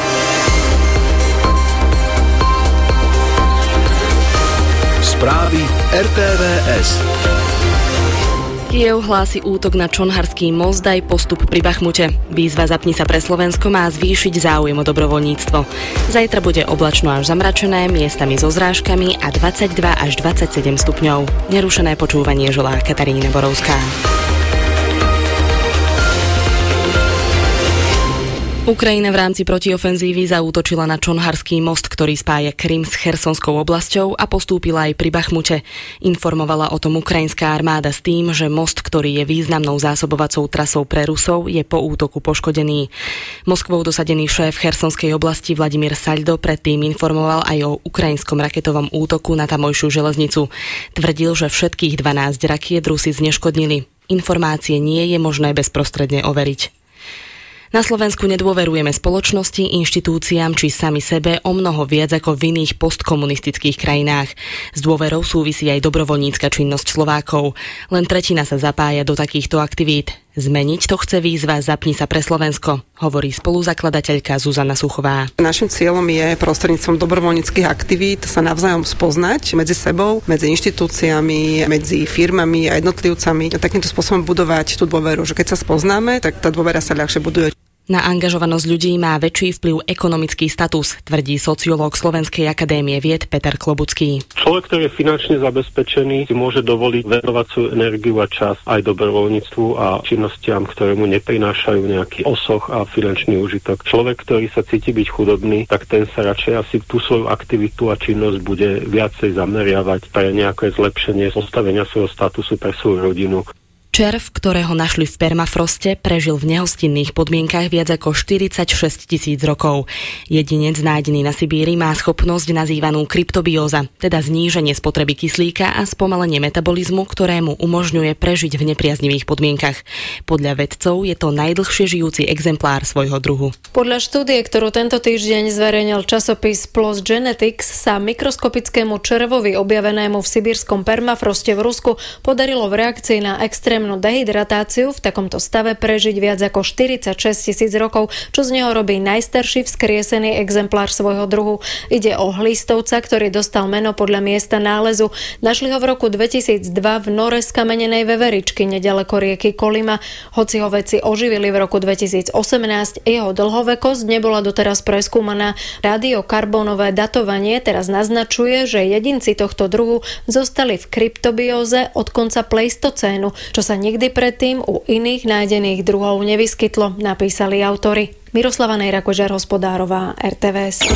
Správy RTVS. Kiev hlási útok na Čonharský most aj postup pri Bachmute. Výzva Zapni sa pre Slovensko má zvýšiť záujem o dobrovoľníctvo. Zajtra bude oblačno až zamračené, miestami so zrážkami a 22 až 27 stupňov. Nerušené počúvanie želá Katarína Borovská. Ukrajina v rámci protiofenzívy zaútočila na Čonharský most, ktorý spája Krym s Chersonskou oblasťou a postúpila aj pri Bachmute. Informovala o tom ukrajinská armáda s tým, že most, ktorý je významnou zásobovacou trasou pre Rusov, je po útoku poškodený. Moskvou dosadený šéf Chersonskej oblasti Vladimír Saldo predtým informoval aj o ukrajinskom raketovom útoku na tamojšiu železnicu. Tvrdil, že všetkých 12 rakiet Rusi zneškodnili. Informácie nie je možné bezprostredne overiť. Na Slovensku nedôverujeme spoločnosti, inštitúciám či sami sebe o mnoho viac ako v iných postkomunistických krajinách. S dôverou súvisí aj dobrovoľnícka činnosť Slovákov. Len tretina sa zapája do takýchto aktivít. Zmeniť to chce výzva Zapni sa pre Slovensko, hovorí spoluzakladateľka Zuzana Suchová. Našim cieľom je prostredníctvom dobrovoľníckých aktivít sa navzájom spoznať medzi sebou, medzi inštitúciami, medzi firmami a jednotlivcami a takýmto spôsobom budovať tú dôveru, že keď sa spoznáme, tak tá dôvera sa ľahšie buduje. Na angažovanosť ľudí má väčší vplyv ekonomický status, tvrdí sociológ Slovenskej akadémie vied Peter Klobucký. Človek, ktorý je finančne zabezpečený, si môže dovoliť venovať svoju energiu a čas aj dobrovoľníctvu a činnostiam, ktoré mu neprinášajú nejaký osoch a finančný užitok. Človek, ktorý sa cíti byť chudobný, tak ten sa radšej asi tú svoju aktivitu a činnosť bude viacej zameriavať pre nejaké zlepšenie postavenia svojho statusu pre svoju rodinu. Červ, ktorého našli v permafroste, prežil v nehostinných podmienkach viac ako 46 tisíc rokov. Jedinec nájdený na Sibíri má schopnosť nazývanú kryptobióza, teda zníženie spotreby kyslíka a spomalenie metabolizmu, ktorému umožňuje prežiť v nepriaznivých podmienkach. Podľa vedcov je to najdlhšie žijúci exemplár svojho druhu. Podľa štúdie, ktorú tento týždeň zverejnil časopis PLOS Genetics, sa mikroskopickému červovi objavenému v sibírskom permafroste v Rusku podarilo v reakcii na extrém extrémnu dehydratáciu v takomto stave prežiť viac ako 46 tisíc rokov, čo z neho robí najstarší vzkriesený exemplár svojho druhu. Ide o hlistovca, ktorý dostal meno podľa miesta nálezu. Našli ho v roku 2002 v nore skamenenej veveričky nedaleko rieky Kolima. Hoci ho veci oživili v roku 2018, jeho dlhovekosť nebola doteraz preskúmaná. Radiokarbonové datovanie teraz naznačuje, že jedinci tohto druhu zostali v kryptobióze od konca pleistocénu, čo sa nikdy predtým u iných nájdených druhov nevyskytlo, napísali autory. Miroslava Nejrakožar, hospodárová, RTVS.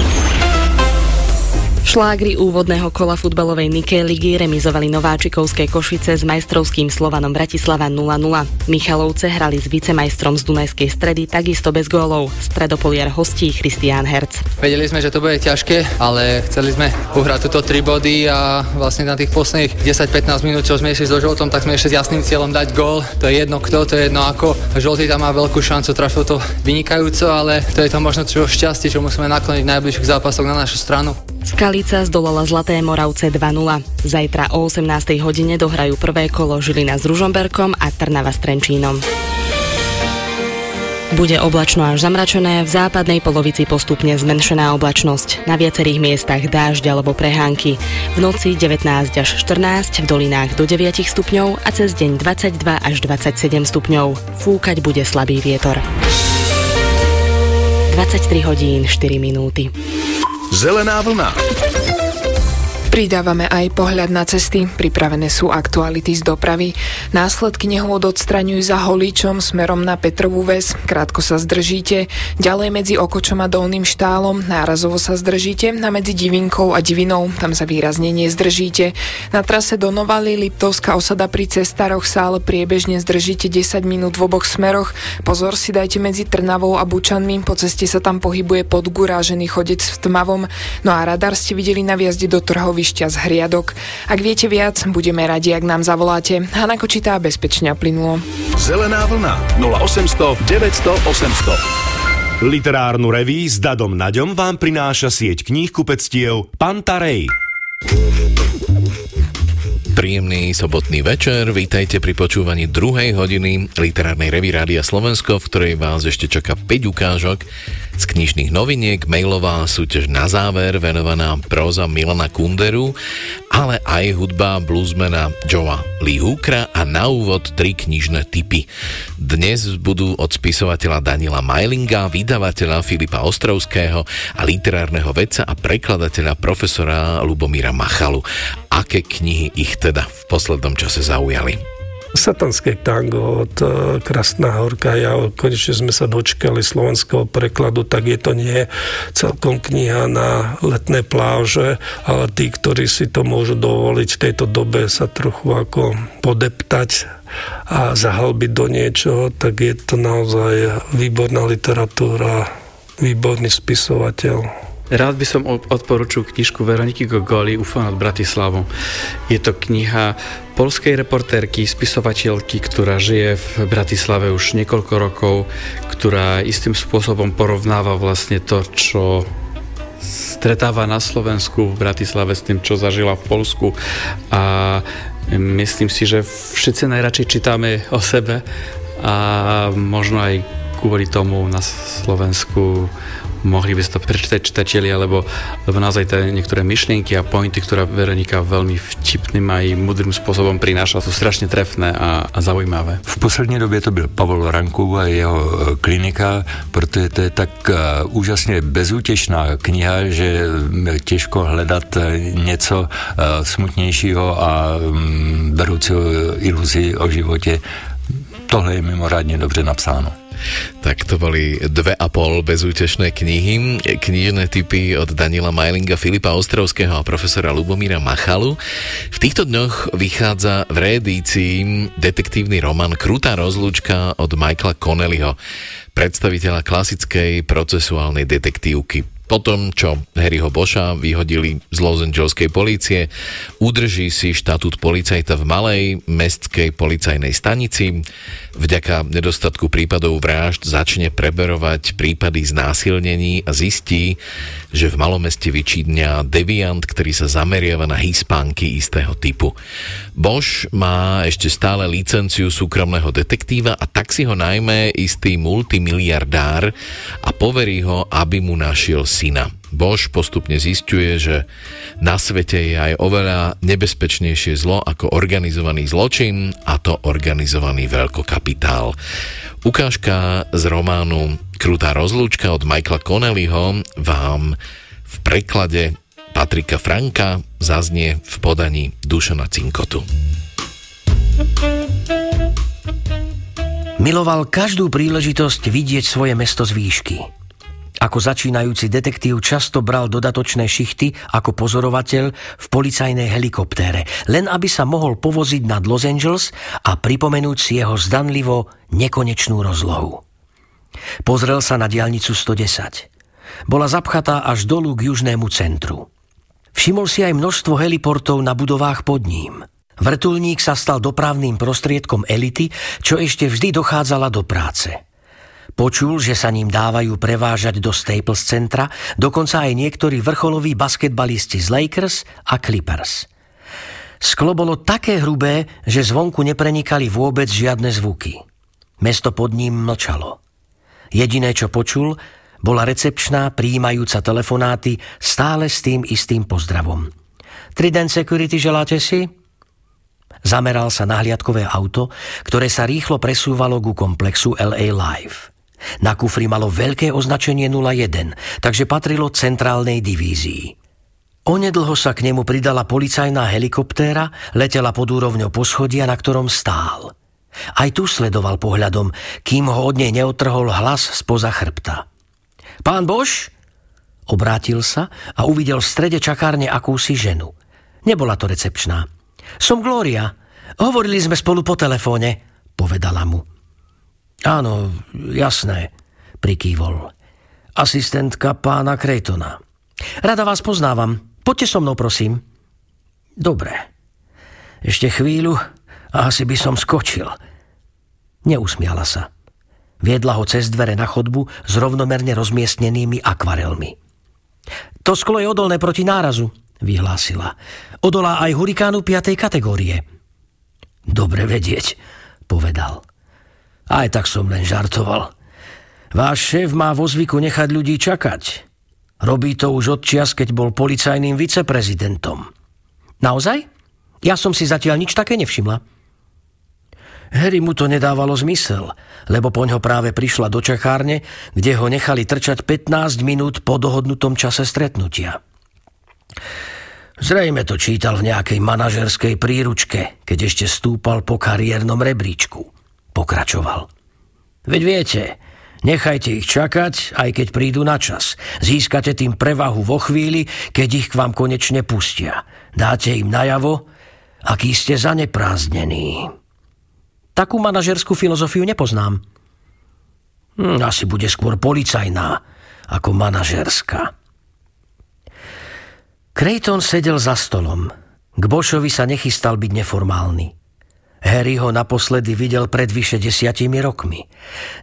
V šlágri úvodného kola futbalovej Nike ligy remizovali Nováčikovské Košice s majstrovským Slovanom Bratislava 0-0. Michalovce hrali s vicemajstrom z Dunajskej stredy takisto bez gólov. Stredopoliar hostí Christian Herc. Vedeli sme, že to bude ťažké, ale chceli sme uhrať túto 3 body a vlastne na tých posledných 10-15 minút, čo sme išli so žoltom, tak sme išli s jasným cieľom dať gól. To je jedno kto, to je jedno ako. Žoltý tam má veľkú šancu, trafil to vynikajúco, ale to je to možno čo šťastie, čo musíme nakloniť najbližších zápasoch na našu stranu. Skalica zdolala Zlaté Moravce 2-0. Zajtra o 18. hodine dohrajú prvé kolo Žilina s Ružomberkom a Trnava s Trenčínom. Bude oblačno až zamračené, v západnej polovici postupne zmenšená oblačnosť. Na viacerých miestach dážď alebo prehánky. V noci 19 až 14, v dolinách do 9 stupňov a cez deň 22 až 27 stupňov. Fúkať bude slabý vietor. 23 hodín 4 minúty. Zelená vlna. Pridávame aj pohľad na cesty, pripravené sú aktuality z dopravy. Následky nehôd odstraňujú za Holíčom smerom na Petrovú väz, krátko sa zdržíte, ďalej medzi Okočom a Dolným štálom, nárazovo sa zdržíte. A medzi Divinkou a Divinou, tam sa výrazne nezdržíte. Na trase do Novaly Liptovská osada pri cestároch sa ale priebežne zdržíte 10 minút v oboch smeroch. Pozor si dajte medzi Trnavou a Bučanmi, po ceste sa tam pohybuje podgurážený chodec v tmavom, no a radar ste videli na viazde do trhovi ťažišťa z hriadok. Ak viete viac, budeme radi, ak nám zavoláte. Hanna Kočitá bezpečne a plynulo. Zelená vlna 0800 900 800. Literárnu reví s Dadom Naďom vám prináša sieť kníh kupectiev Pantarej. Príjemný sobotný večer, vítajte pri počúvaní druhej hodiny literárnej revy Rádia Slovensko, v ktorej vás ešte čaká 5 ukážok z knižných noviniek, mailová súťaž na záver venovaná próza Milana Kunderu, ale aj hudba bluesmana Joea Lee Hookera a na úvod tri knižné typy. Dnes budú od spisovateľa Daniela Majlinga, vydavateľa Filipa Ostrovského a literárneho vedca a prekladateľa profesora Lubomíra Machalu. Aké knihy ich teda v poslednom čase zaujali? satanské tango od uh, Krasná horka. Ja konečne sme sa dočkali slovenského prekladu, tak je to nie celkom kniha na letné pláže, ale tí, ktorí si to môžu dovoliť v tejto dobe sa trochu ako podeptať a zahlbiť do niečoho, tak je to naozaj výborná literatúra, výborný spisovateľ. Rád by som odporučil knižku Veroniky Gogoli UFO nad Bratislavou. Je to kniha polskej reportérky, spisovateľky, ktorá žije v Bratislave už niekoľko rokov, ktorá istým spôsobom porovnáva vlastne to, čo stretáva na Slovensku, v Bratislave s tým, čo zažila v Polsku a myslím si, že všetci najradšej čítame o sebe a možno aj kvôli tomu na Slovensku mohli by si to prečítať čitatelia, lebo, lebo naozaj tie niektoré myšlienky a pointy, ktoré Veronika veľmi vtipným aj mudrým spôsobom prináša, sú strašne trefné a, a zaujímavé. V poslední době to byl Pavel Ranku a jeho e, klinika, protože to je tak e, úžasně bezútěšná kniha, že těžko hledat e, něco smutnějšího a mm, beroucího iluzi o životě. Tohle je mimořádně dobře napsáno. Tak to boli dve a pol bezútešné knihy, knižné typy od Daniela Majlinga, Filipa Ostrovského a profesora Lubomíra Machalu. V týchto dňoch vychádza v reedícii detektívny román Krutá rozlúčka od Michaela Connellyho, predstaviteľa klasickej procesuálnej detektívky. Po tom, čo Harryho Boša vyhodili z Los Angeleskej polície, udrží si štatút policajta v malej mestskej policajnej stanici. Vďaka nedostatku prípadov vražd začne preberovať prípady znásilnení a zistí, že v malomeste vyčídňa deviant, ktorý sa zameriava na hispánky istého typu. Bosch má ešte stále licenciu súkromného detektíva a tak si ho najmä istý multimiliardár a poverí ho, aby mu našiel syna. Bož postupne zistuje, že na svete je aj oveľa nebezpečnejšie zlo ako organizovaný zločin a to organizovaný veľkokapitál. Ukážka z románu Krutá rozlúčka od Michaela Connellyho vám v preklade Patrika Franka zaznie v podaní Dušana Cinkotu. Miloval každú príležitosť vidieť svoje mesto z výšky Ako začínajúci detektív často bral dodatočné šichty ako pozorovateľ v policajnej helikoptére, len aby sa mohol povoziť nad Los Angeles a pripomenúť si jeho zdanlivo nekonečnú rozlohu. Pozrel sa na diálnicu 110. Bola zapchatá až dolu k južnému centru. Všimol si aj množstvo heliportov na budovách pod ním. Vrtulník sa stal dopravným prostriedkom elity, čo ešte vždy dochádzala do práce. Počul, že sa ním dávajú prevážať do Staples centra, dokonca aj niektorí vrcholoví basketbalisti z Lakers a Clippers. Sklo bolo také hrubé, že zvonku neprenikali vôbec žiadne zvuky. Mesto pod ním mlčalo. Jediné, čo počul, bola recepčná, príjmajúca telefonáty stále s tým istým pozdravom. Trident Security želáte si? Zameral sa na hliadkové auto, ktoré sa rýchlo presúvalo ku komplexu LA Live. Na kufri malo veľké označenie 01, takže patrilo centrálnej divízii. Onedlho sa k nemu pridala policajná helikoptéra, letela pod úrovňou poschodia, na ktorom stál. Aj tu sledoval pohľadom, kým ho od nej neotrhol hlas spoza chrbta. Pán Bož? Obrátil sa a uvidel v strede čakárne akúsi ženu. Nebola to recepčná. Som Gloria. Hovorili sme spolu po telefóne, povedala mu. Áno, jasné, prikývol. Asistentka pána Krejtona. Rada vás poznávam. Poďte so mnou, prosím. Dobre. Ešte chvíľu a asi by som skočil. Neusmiala sa. Viedla ho cez dvere na chodbu s rovnomerne rozmiestnenými akvarelmi. To sklo je odolné proti nárazu, vyhlásila. Odolá aj hurikánu 5. kategórie. Dobre vedieť, povedal. Aj tak som len žartoval. Váš šéf má vo zvyku nechať ľudí čakať. Robí to už od čias, keď bol policajným viceprezidentom. Naozaj? Ja som si zatiaľ nič také nevšimla. Harry mu to nedávalo zmysel, lebo poň ho práve prišla do čakárne, kde ho nechali trčať 15 minút po dohodnutom čase stretnutia. Zrejme to čítal v nejakej manažerskej príručke, keď ešte stúpal po kariérnom rebríčku. Pokračoval. Veď viete, nechajte ich čakať, aj keď prídu na čas. Získate tým prevahu vo chvíli, keď ich k vám konečne pustia. Dáte im najavo, aký ste zaneprázdnení. Takú manažerskú filozofiu nepoznám. Hm, asi bude skôr policajná ako manažerská. Creighton sedel za stolom. K Bošovi sa nechystal byť neformálny. Harry ho naposledy videl pred vyše desiatimi rokmi.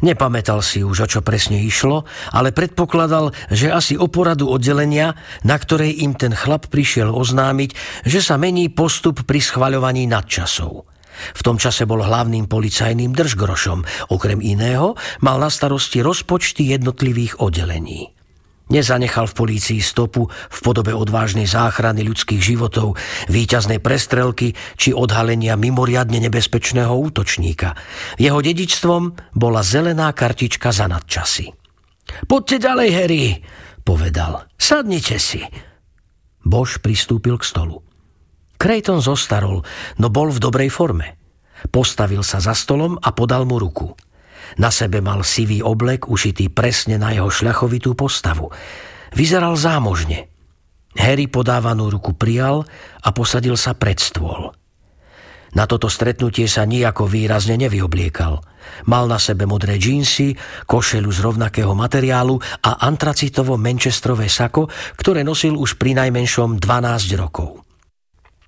Nepamätal si už, o čo presne išlo, ale predpokladal, že asi o poradu oddelenia, na ktorej im ten chlap prišiel oznámiť, že sa mení postup pri schvaľovaní nadčasov. V tom čase bol hlavným policajným držgrošom. Okrem iného mal na starosti rozpočty jednotlivých oddelení. Nezanechal v polícii stopu v podobe odvážnej záchrany ľudských životov, výťaznej prestrelky či odhalenia mimoriadne nebezpečného útočníka. Jeho dedičstvom bola zelená kartička za nadčasy. Poďte ďalej, Harry, povedal. Sadnite si. Bož pristúpil k stolu. Creighton zostarol, no bol v dobrej forme. Postavil sa za stolom a podal mu ruku. Na sebe mal sivý oblek, ušitý presne na jeho šľachovitú postavu. Vyzeral zámožne. Harry podávanú ruku prijal a posadil sa pred stôl. Na toto stretnutie sa nijako výrazne nevyobliekal. Mal na sebe modré džínsy, košelu z rovnakého materiálu a antracitovo manchestrové sako, ktoré nosil už pri najmenšom 12 rokov.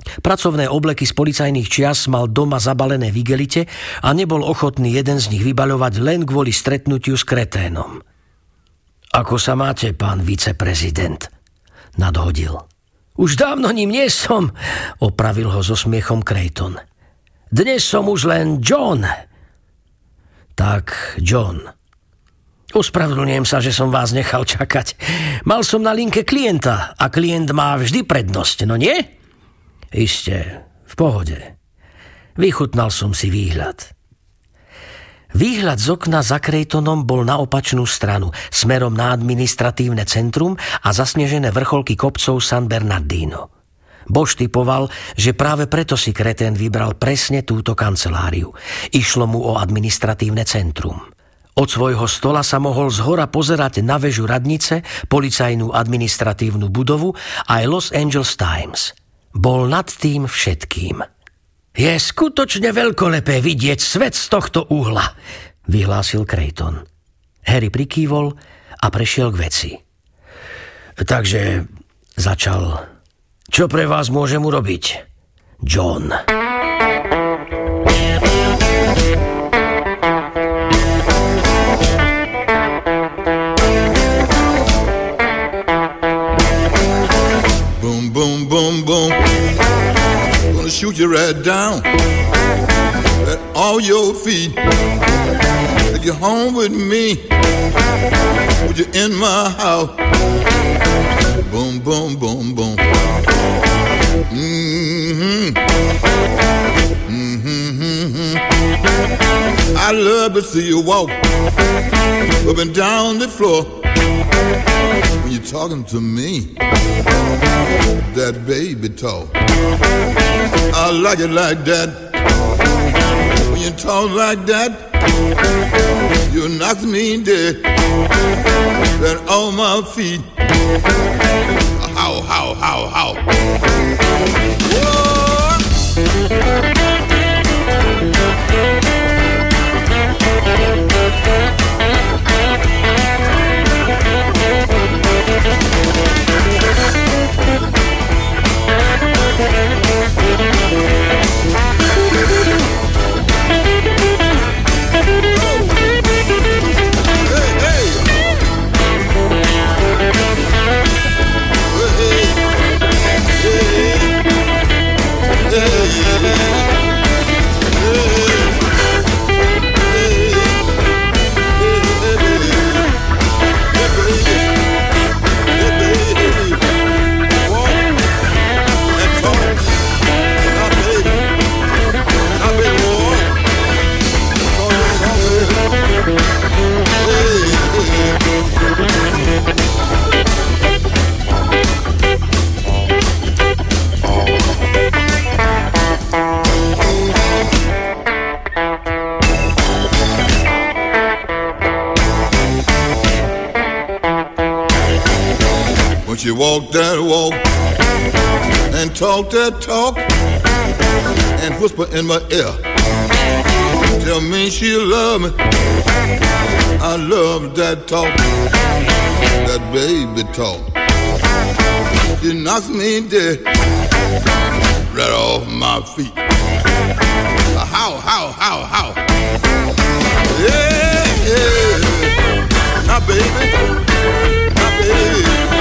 Pracovné obleky z policajných čias mal doma zabalené v igelite a nebol ochotný jeden z nich vybaľovať len kvôli stretnutiu s kreténom. Ako sa máte, pán viceprezident? Nadhodil. Už dávno ním nie som, opravil ho so smiechom Creighton. Dnes som už len John. Tak, John. Ospravedlňujem sa, že som vás nechal čakať. Mal som na linke klienta a klient má vždy prednosť, no nie? Isté, v pohode. Vychutnal som si výhľad. Výhľad z okna za Krejtonom bol na opačnú stranu, smerom na administratívne centrum a zasnežené vrcholky kopcov San Bernardino. Bož typoval, že práve preto si Kretén vybral presne túto kanceláriu. Išlo mu o administratívne centrum. Od svojho stola sa mohol zhora pozerať na väžu radnice, policajnú administratívnu budovu aj Los Angeles Times. Bol nad tým všetkým. Je skutočne veľkolepé vidieť svet z tohto uhla, vyhlásil Creighton. Harry prikývol a prešiel k veci. Takže začal. Čo pre vás môžem urobiť? John. Boom, boom, boom. Shoot you right down at all your feet. Take you home with me. Put you in my house. Boom, boom, boom, boom. Mm-hmm. Mm-hmm. I love to see you walk up and down the floor when you're talking to me. That baby talk. I like it like that. When you talk like that, you knock me dead. Then on my feet. How, how, how, how. But you walk that walk and talk that talk and whisper in my ear. Tell me she love me. I love that talk, that baby talk. She knocks me dead right off my feet. How, how, how, how? Yeah, yeah. Now, baby, now, baby.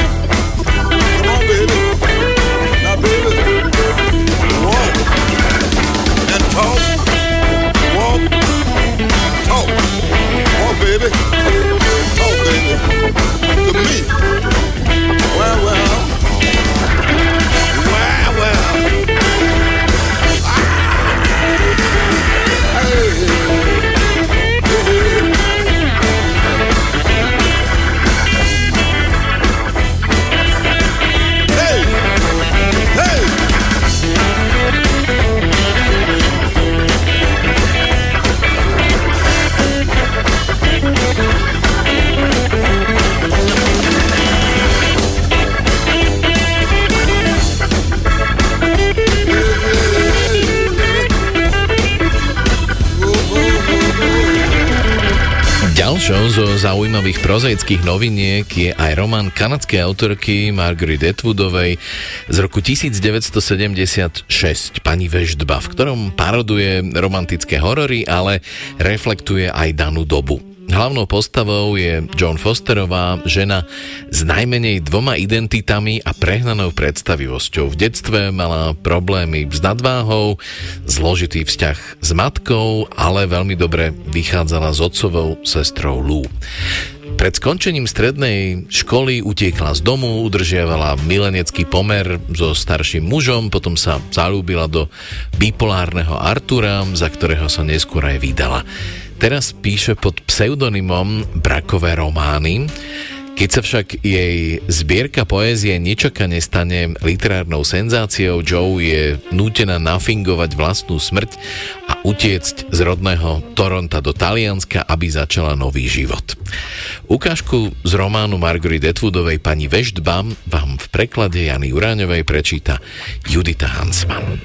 Baby. Ďalšou zo zaujímavých prozaických noviniek je aj román kanadskej autorky Margaret Atwoodovej z roku 1976 Pani Veždba, v ktorom paroduje romantické horory, ale reflektuje aj danú dobu. Hlavnou postavou je John Fosterová, žena s najmenej dvoma identitami a prehnanou predstavivosťou. V detstve mala problémy s nadváhou, zložitý vzťah s matkou, ale veľmi dobre vychádzala s otcovou sestrou Lou. Pred skončením strednej školy utiekla z domu, udržiavala milenecký pomer so starším mužom, potom sa zalúbila do bipolárneho Artura, za ktorého sa neskôr aj vydala. Teraz píše pod pseudonymom Brakové romány. Keď sa však jej zbierka poézie nečakane stane literárnou senzáciou, Joe je nútená nafingovať vlastnú smrť a utiecť z rodného Toronta do Talianska, aby začala nový život. Ukážku z románu Margaret Atwoodovej Pani Veštba vám v preklade Jany Uráňovej prečíta Judita Hansman.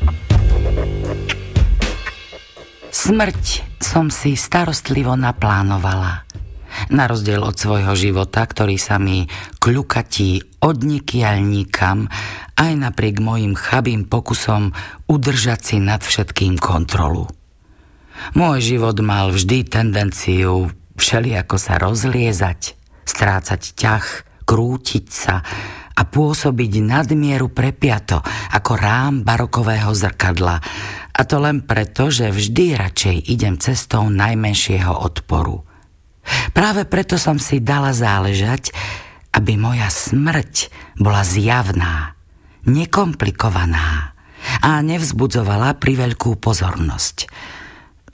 Smrť som si starostlivo naplánovala. Na rozdiel od svojho života, ktorý sa mi kľukatí odnikiaľ nikam, aj napriek mojim chabým pokusom udržať si nad všetkým kontrolu. Môj život mal vždy tendenciu všelijako sa rozliezať, strácať ťah, krútiť sa a pôsobiť nadmieru prepiato ako rám barokového zrkadla. A to len preto, že vždy radšej idem cestou najmenšieho odporu. Práve preto som si dala záležať, aby moja smrť bola zjavná, nekomplikovaná a nevzbudzovala priveľkú pozornosť.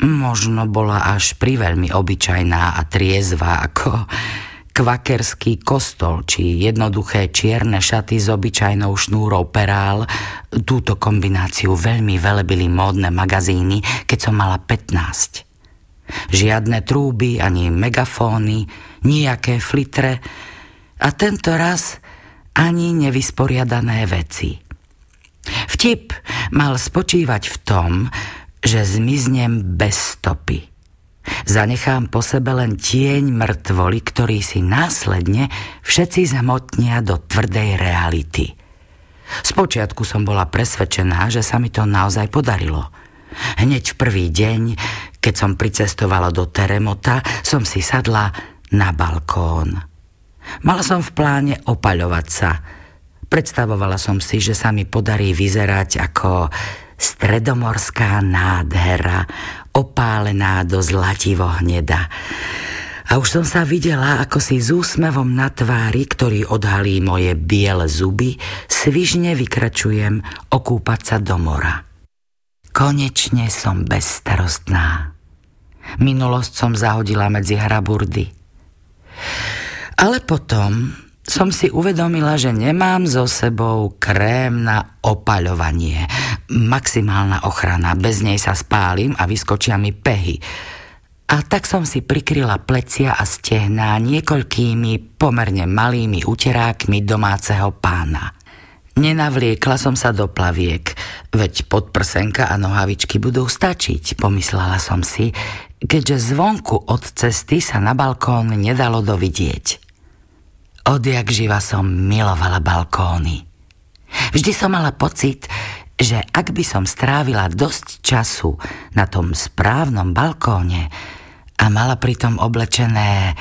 Možno bola až priveľmi obyčajná a triezva ako kvakerský kostol či jednoduché čierne šaty s obyčajnou šnúrou perál. Túto kombináciu veľmi velebili módne magazíny, keď som mala 15. Žiadne trúby ani megafóny, nijaké flitre a tento raz ani nevysporiadané veci. Vtip mal spočívať v tom, že zmiznem bez stopy. Zanechám po sebe len tieň mŕtvoli, ktorý si následne všetci zhmotnia do tvrdej reality. Spočiatku som bola presvedčená, že sa mi to naozaj podarilo – Hneď v prvý deň, keď som pricestovala do Teremota, som si sadla na balkón. Mala som v pláne opaľovať sa. Predstavovala som si, že sa mi podarí vyzerať ako stredomorská nádhera, opálená do zlativo hneda. A už som sa videla, ako si s úsmevom na tvári, ktorý odhalí moje biele zuby, svižne vykračujem okúpať sa do mora. Konečne som bezstarostná. Minulosť som zahodila medzi hraburdy. Ale potom som si uvedomila, že nemám so sebou krém na opaľovanie. Maximálna ochrana, bez nej sa spálim a vyskočia mi pehy. A tak som si prikryla plecia a stehná niekoľkými pomerne malými uterákmi domáceho pána. Nenavliekla som sa do plaviek, veď podprsenka a nohavičky budú stačiť, pomyslela som si, keďže zvonku od cesty sa na balkón nedalo dovidieť. Odjak živa som milovala balkóny. Vždy som mala pocit, že ak by som strávila dosť času na tom správnom balkóne a mala pritom oblečené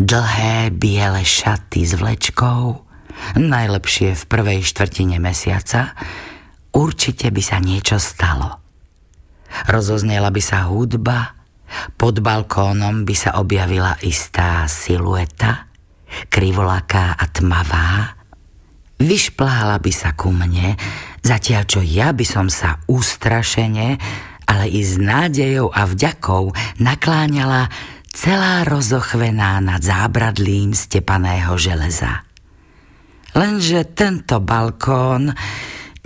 dlhé biele šaty s vlečkou, najlepšie v prvej štvrtine mesiaca, určite by sa niečo stalo. Rozoznela by sa hudba, pod balkónom by sa objavila istá silueta, krivolaká a tmavá, vyšplála by sa ku mne, zatiaľ čo ja by som sa ustrašene, ale i s nádejou a vďakou nakláňala celá rozochvená nad zábradlím stepaného železa. Lenže tento balkón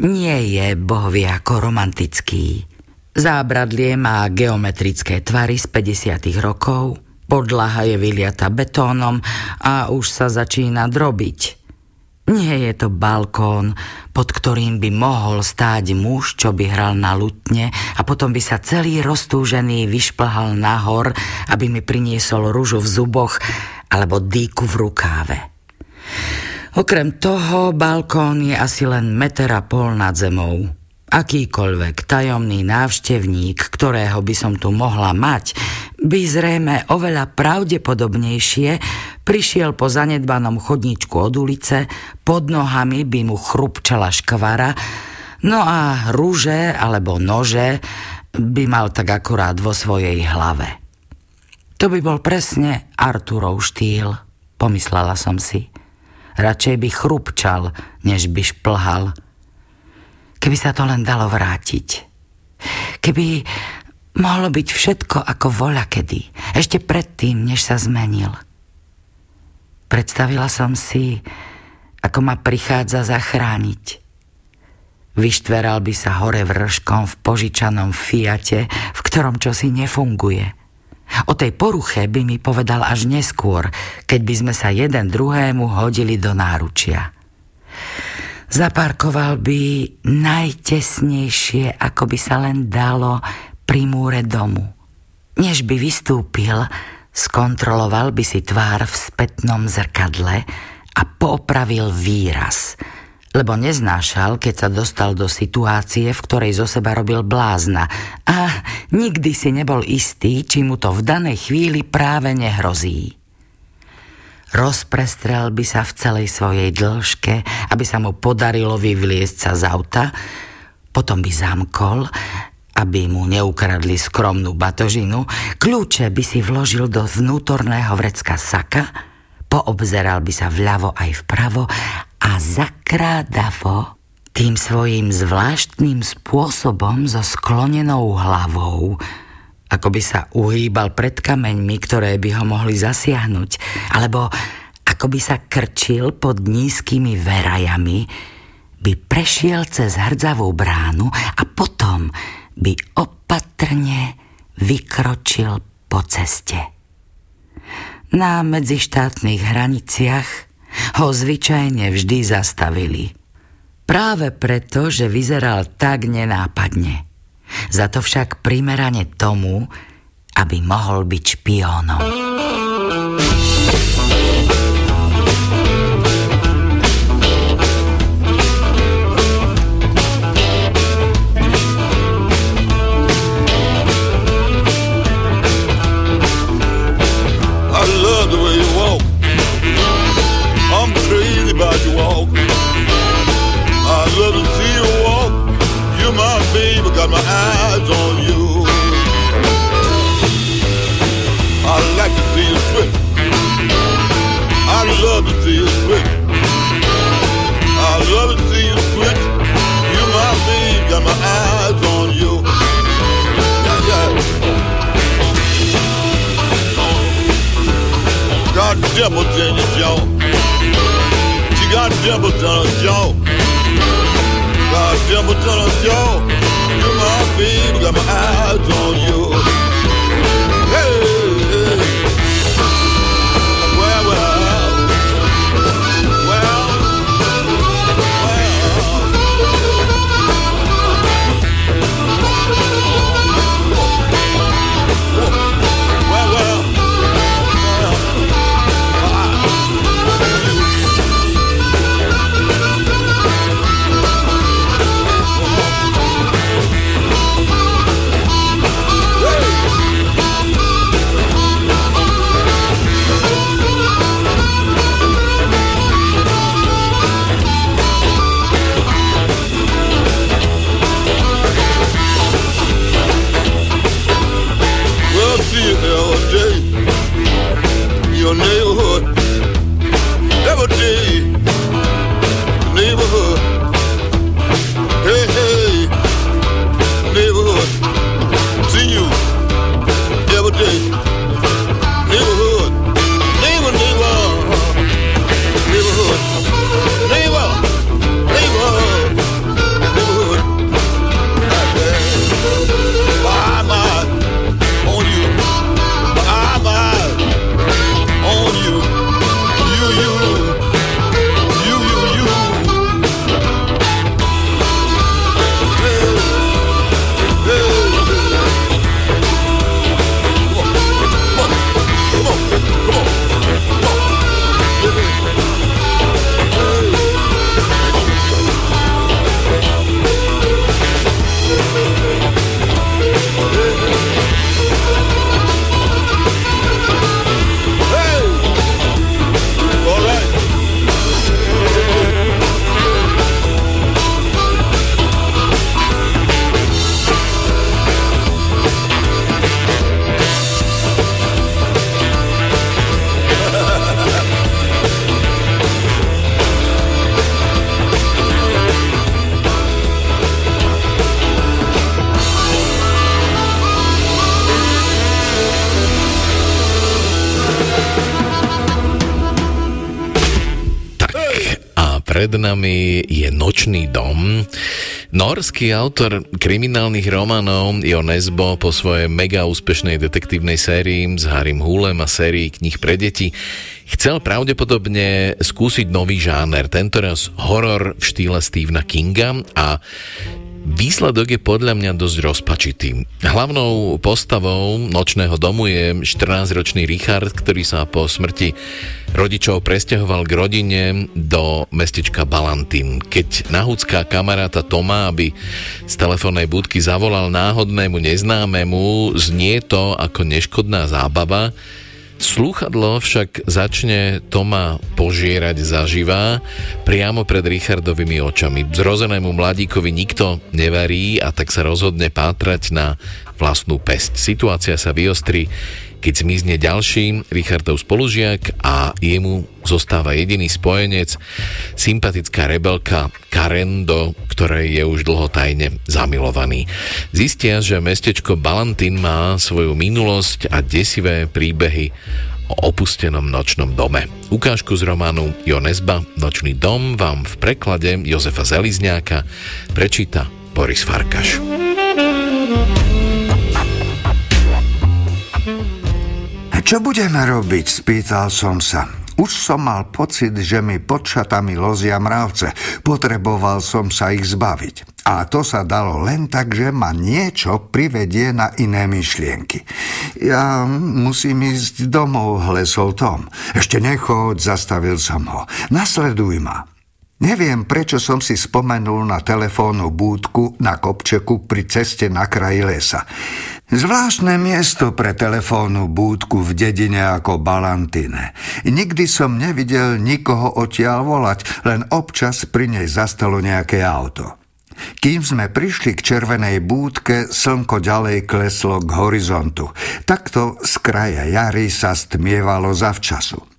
nie je bohvie ako romantický. Zábradlie má geometrické tvary z 50. rokov, podlaha je vyliata betónom a už sa začína drobiť. Nie je to balkón, pod ktorým by mohol stáť muž, čo by hral na lutne a potom by sa celý roztúžený vyšplhal nahor, aby mi priniesol rúžu v zuboch alebo dýku v rukáve. Okrem toho, balkón je asi len meter a pol nad zemou. Akýkoľvek tajomný návštevník, ktorého by som tu mohla mať, by zrejme oveľa pravdepodobnejšie prišiel po zanedbanom chodníčku od ulice, pod nohami by mu chrupčala škvara, no a rúže alebo nože by mal tak akurát vo svojej hlave. To by bol presne Arturov štýl, pomyslela som si. Radšej by chrupčal, než by šplhal. Keby sa to len dalo vrátiť. Keby mohlo byť všetko ako voľa kedy, ešte predtým, než sa zmenil. Predstavila som si, ako ma prichádza zachrániť. Vyštveral by sa hore vrškom v požičanom Fiate, v ktorom čosi nefunguje. O tej poruche by mi povedal až neskôr, keď by sme sa jeden druhému hodili do náručia. Zaparkoval by najtesnejšie, ako by sa len dalo pri múre domu. Než by vystúpil, skontroloval by si tvár v spätnom zrkadle a popravil výraz – lebo neznášal, keď sa dostal do situácie, v ktorej zo seba robil blázna a nikdy si nebol istý, či mu to v danej chvíli práve nehrozí. Rozprestrel by sa v celej svojej dĺžke, aby sa mu podarilo vyvliesť sa z auta, potom by zamkol, aby mu neukradli skromnú batožinu, kľúče by si vložil do vnútorného vrecka saka, poobzeral by sa vľavo aj vpravo a zakrádavo tým svojím zvláštnym spôsobom so sklonenou hlavou, ako by sa uhýbal pred kameňmi, ktoré by ho mohli zasiahnuť, alebo ako by sa krčil pod nízkymi verajami, by prešiel cez hrdzavú bránu a potom by opatrne vykročil po ceste. Na medzištátnych hraniciach ho zvyčajne vždy zastavili. Práve preto, že vyzeral tak nenápadne. Za to však primerane tomu, aby mohol byť špiónom. Dimples in your jaw. She got dimples in her jaw. Got dimples in her jaw. You my baby, got my eyes on you. Pred nami je Nočný dom. Norský autor kriminálnych románov Jo Nesbo po svojej mega úspešnej detektívnej sérii s Harrym Hulem a sérii knih pre deti chcel pravdepodobne skúsiť nový žáner, tentoraz horor v štýle Stephena Kinga a Výsledok je podľa mňa dosť rozpačitý. Hlavnou postavou nočného domu je 14-ročný Richard, ktorý sa po smrti rodičov presťahoval k rodine do mestečka Balantín. Keď nahúcká kamaráta Toma, aby z telefónnej budky zavolal náhodnému neznámemu, znie to ako neškodná zábava, Slúchadlo však začne Toma požierať zaživá priamo pred Richardovými očami. Zrozenému mladíkovi nikto nevarí a tak sa rozhodne pátrať na vlastnú pesť. Situácia sa vyostrí, keď zmizne ďalší Richardov spolužiak a jemu zostáva jediný spojenec, sympatická rebelka Karen, do ktorej je už dlho tajne zamilovaný. Zistia, že mestečko Balantín má svoju minulosť a desivé príbehy o opustenom nočnom dome. Ukážku z románu Jonesba Nočný dom vám v preklade Jozefa Zelizňáka prečíta Boris Farkaš. Čo budeme robiť? Spýtal som sa. Už som mal pocit, že mi pod šatami lozia mravce. Potreboval som sa ich zbaviť. A to sa dalo len tak, že ma niečo privedie na iné myšlienky. Ja musím ísť domov, hlesol Tom. Ešte nechoď, zastavil som ho. Nasleduj ma. Neviem, prečo som si spomenul na telefónnu búdku na kopčeku pri ceste na kraji lesa. Zvláštne miesto pre telefónnu búdku v dedine ako Balantine. Nikdy som nevidel nikoho odtiaľ volať, len občas pri nej zastalo nejaké auto. Kým sme prišli k červenej búdke, slnko ďalej kleslo k horizontu. Takto z kraja jary sa stmievalo zavčasu.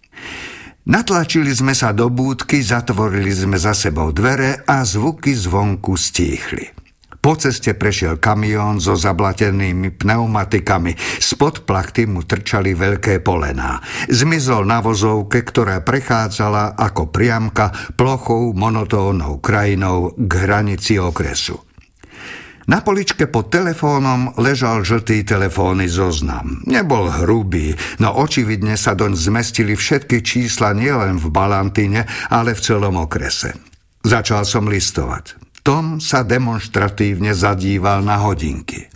Natlačili sme sa do búdky, zatvorili sme za sebou dvere a zvuky zvonku stíchli. Po ceste prešiel kamión so zablatenými pneumatikami. Spod plachty mu trčali veľké polená. Zmizol na vozovke, ktorá prechádzala ako priamka plochou monotónnou krajinou k hranici okresu. Na poličke pod telefónom ležal žltý telefónny zoznam. Nebol hrubý, no očividne sa doň zmestili všetky čísla nielen v Balantine, ale v celom okrese. Začal som listovať. Tom sa demonstratívne zadíval na hodinky.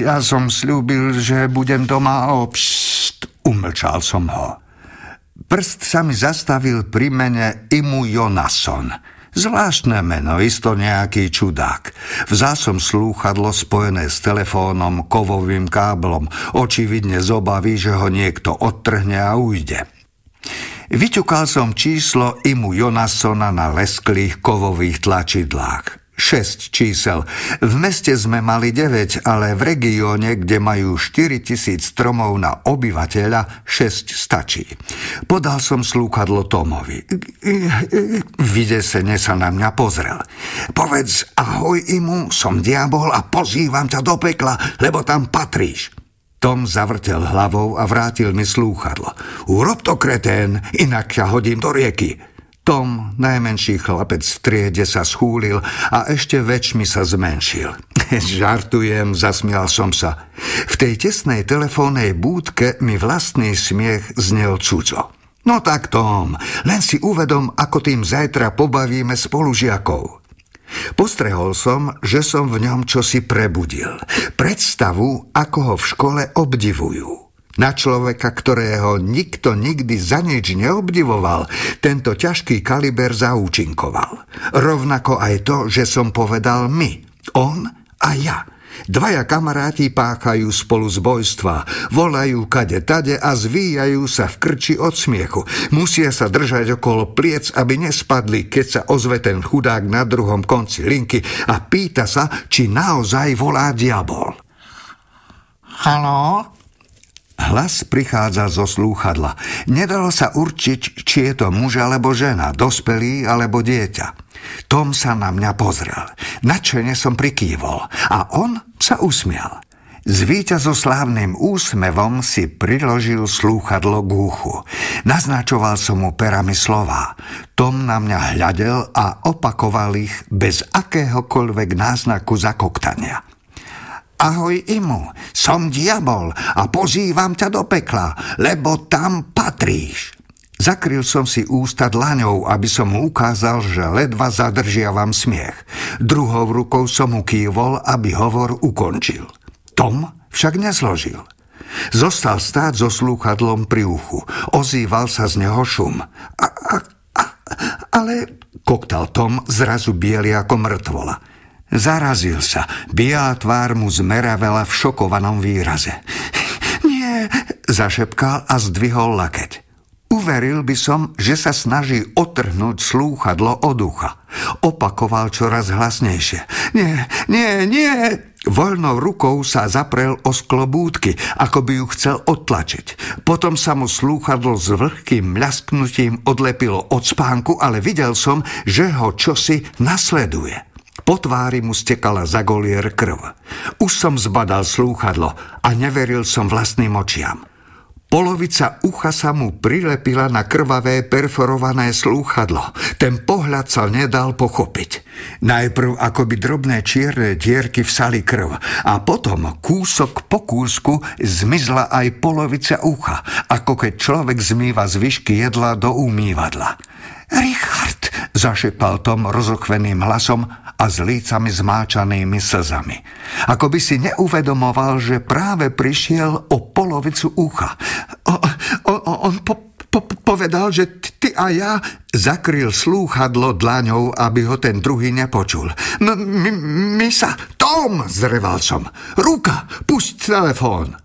Ja som slúbil, že budem doma o pst, umlčal som ho. Prst sa mi zastavil pri mene Imu Jonason – Zvláštne meno, isto nejaký čudák. Vzal som slúchadlo spojené s telefónom, kovovým káblom. Očividne z obavy, že ho niekto odtrhne a ujde. Vyťukal som číslo Imu Jonasona na lesklých kovových tlačidlách. 6 čísel. V meste sme mali 9, ale v regióne, kde majú 4000 stromov na obyvateľa, 6 stačí. Podal som slúkadlo Tomovi. Vydesene sa na mňa pozrel. Povedz ahoj imu, som diabol a pozývam ťa do pekla, lebo tam patríš. Tom zavrtel hlavou a vrátil mi slúchadlo. Urob to, kretén, inak ťa hodím do rieky. Tom, najmenší chlapec v triede, sa schúlil a ešte väčšmi sa zmenšil. Žartujem, zasmial som sa. V tej tesnej telefónnej búdke mi vlastný smiech znel cudzo. No tak Tom, len si uvedom, ako tým zajtra pobavíme spolužiakov. Postrehol som, že som v ňom čosi prebudil. Predstavu, ako ho v škole obdivujú. Na človeka, ktorého nikto nikdy za nič neobdivoval, tento ťažký kaliber zaúčinkoval. Rovnako aj to, že som povedal my, on a ja. Dvaja kamaráti páchajú spolu zbojstva, volajú kade tade a zvíjajú sa v krči od smiechu. Musia sa držať okolo pliec, aby nespadli, keď sa ozve ten chudák na druhom konci linky a pýta sa, či naozaj volá diabol. Haló? Hlas prichádza zo slúchadla. Nedalo sa určiť, či je to muž alebo žena, dospelý alebo dieťa. Tom sa na mňa pozrel. Načene som prikývol a on sa usmial. S víťazoslávnym úsmevom si priložil slúchadlo k uchu. Naznačoval som mu perami slova. Tom na mňa hľadel a opakoval ich bez akéhokoľvek náznaku zakoktania. Ahoj Imu, som diabol a pozývam ťa do pekla, lebo tam patríš. Zakryl som si ústa dlaňou, aby som mu ukázal, že ledva zadržiavam smiech. Druhou rukou som mu kývol, aby hovor ukončil. Tom však nezložil. Zostal stáť so slúchadlom pri uchu. Ozýval sa z neho šum. A, a, a, ale koktal Tom zrazu biely ako mŕtvola. Zarazil sa. Bielá tvár mu zmeravela v šokovanom výraze. Nie, zašepkal a zdvihol lakeť. Uveril by som, že sa snaží otrhnúť slúchadlo od ucha. Opakoval čoraz hlasnejšie. Nie, nie, nie! Voľnou rukou sa zaprel o sklo búdky, ako by ju chcel odtlačiť. Potom sa mu slúchadlo s vlhkým mľasknutím odlepilo od spánku, ale videl som, že ho čosi nasleduje. Po tvári mu stekala za golier krv. Už som zbadal slúchadlo a neveril som vlastným očiam. Polovica ucha sa mu prilepila na krvavé perforované slúchadlo. Ten pohľad sa nedal pochopiť. Najprv akoby drobné čierne dierky vsali krv a potom kúsok po kúsku zmizla aj polovica ucha, ako keď človek zmýva zvyšky jedla do umývadla. Richard, zašepal Tom rozochveným hlasom a s lícami zmáčanými slzami. Ako by si neuvedomoval, že práve prišiel o polovicu ucha. O, o, on po, po, povedal, že ty a ja zakryl slúchadlo dlaňou, aby ho ten druhý nepočul. M- my, my sa... Tom, zreval som. Ruka, pusť telefón.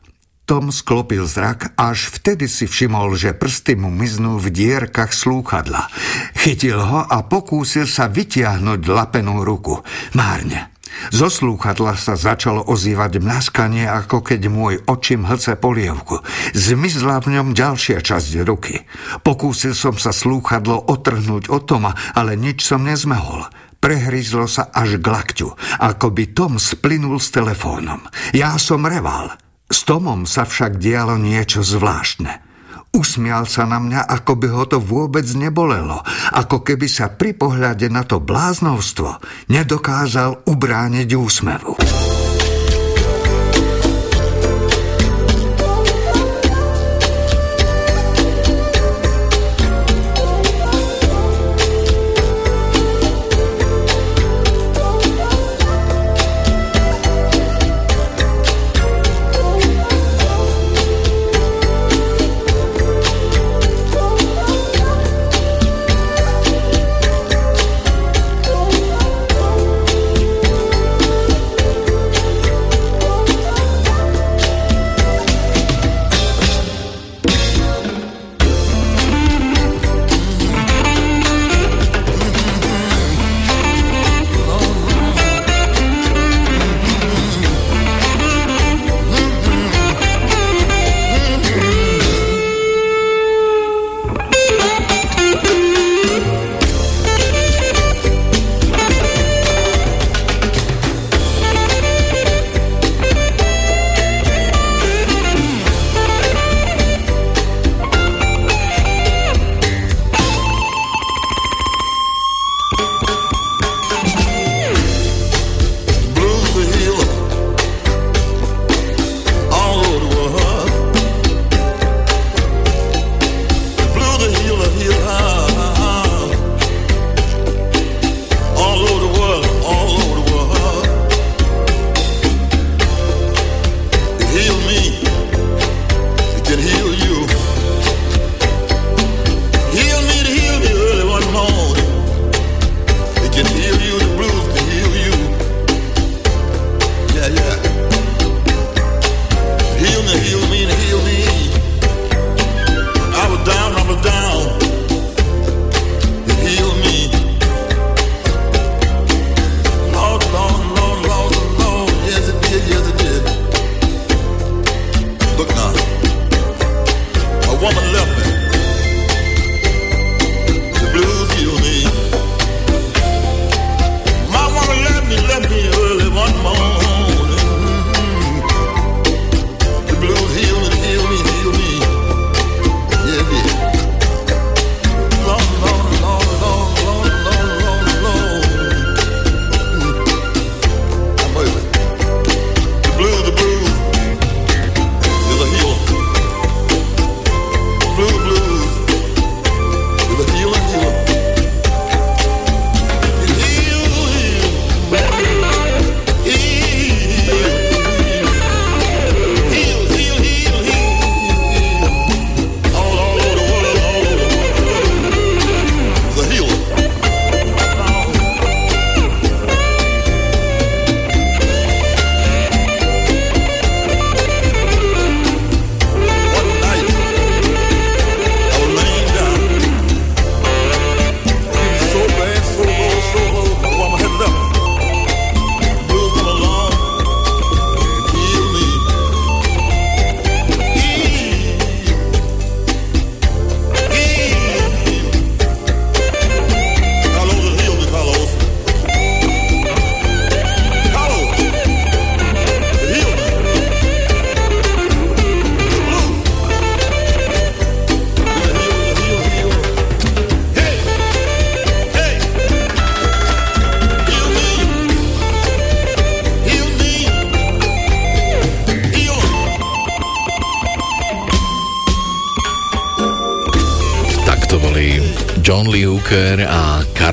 Tom sklopil zrak až vtedy si všimol, že prsty mu miznú v dierkach slúchadla. Chytil ho a pokúsil sa vytiahnuť lapenú ruku. Márne. Zo slúchadla sa začalo ozývať mlaskanie, ako keď môj očím hlce polievku. Zmizla v ňom ďalšia časť ruky. Pokúsil som sa slúchadlo otrhnúť od Toma, ale nič som nezmehol. Prehryzlo sa až k lakťu, ako by Tom splynul s telefónom. Ja som reval. S Tomom sa však dialo niečo zvláštne. Usmial sa na mňa, ako by ho to vôbec nebolelo, ako keby sa pri pohľade na to bláznovstvo nedokázal ubrániť úsmevu.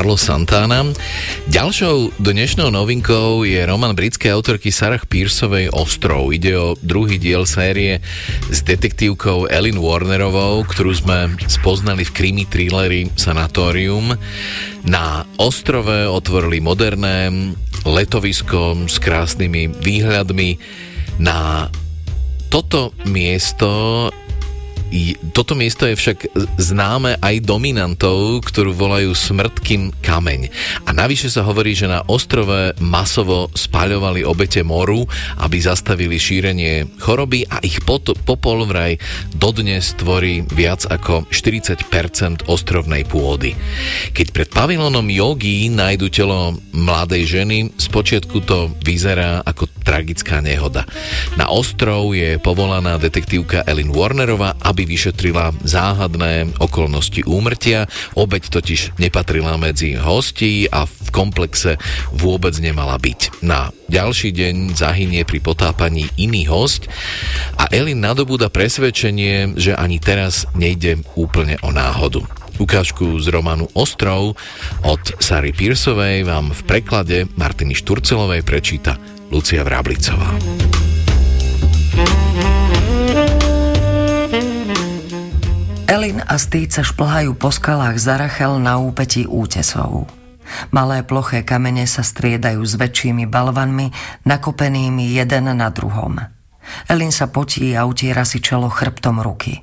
Carlos Santana. Ďalšou dnešnou novinkou je román britskej autorky Sarah Pearsovej Ostrov. Ide o druhý diel série s detektívkou Ellen Warnerovou, ktorú sme spoznali v krimi thrilleri Sanatorium. Na ostrove otvorili moderné letovisko s krásnymi výhľadmi. Na toto miesto toto miesto je však známe aj dominantou, ktorú volajú smrtkým kameň. A navyše sa hovorí, že na ostrove masovo spaľovali obete moru, aby zastavili šírenie choroby a ich pot- popol vraj dodnes tvorí viac ako 40% ostrovnej pôdy. Keď pred pavilónom jogy nájdu telo mladej ženy, spočiatku to vyzerá ako tragická nehoda. Na ostrov je povolaná detektívka Ellen Warnerová, aby vyšetrila záhadné okolnosti úmrtia. Obeď totiž nepatrila medzi hostí a v komplexe vôbec nemala byť. Na ďalší deň zahynie pri potápaní iný host a Elin nadobúda presvedčenie, že ani teraz nejde úplne o náhodu. Ukážku z románu Ostrov od Sary Pearsovej vám v preklade Martiny Šturcelovej prečíta Lucia Vráblicová. Elin a sa šplhajú po skalách za Rachel na úpetí útesov. Malé ploché kamene sa striedajú s väčšími balvanmi, nakopenými jeden na druhom. Elin sa potí a utiera si čelo chrbtom ruky.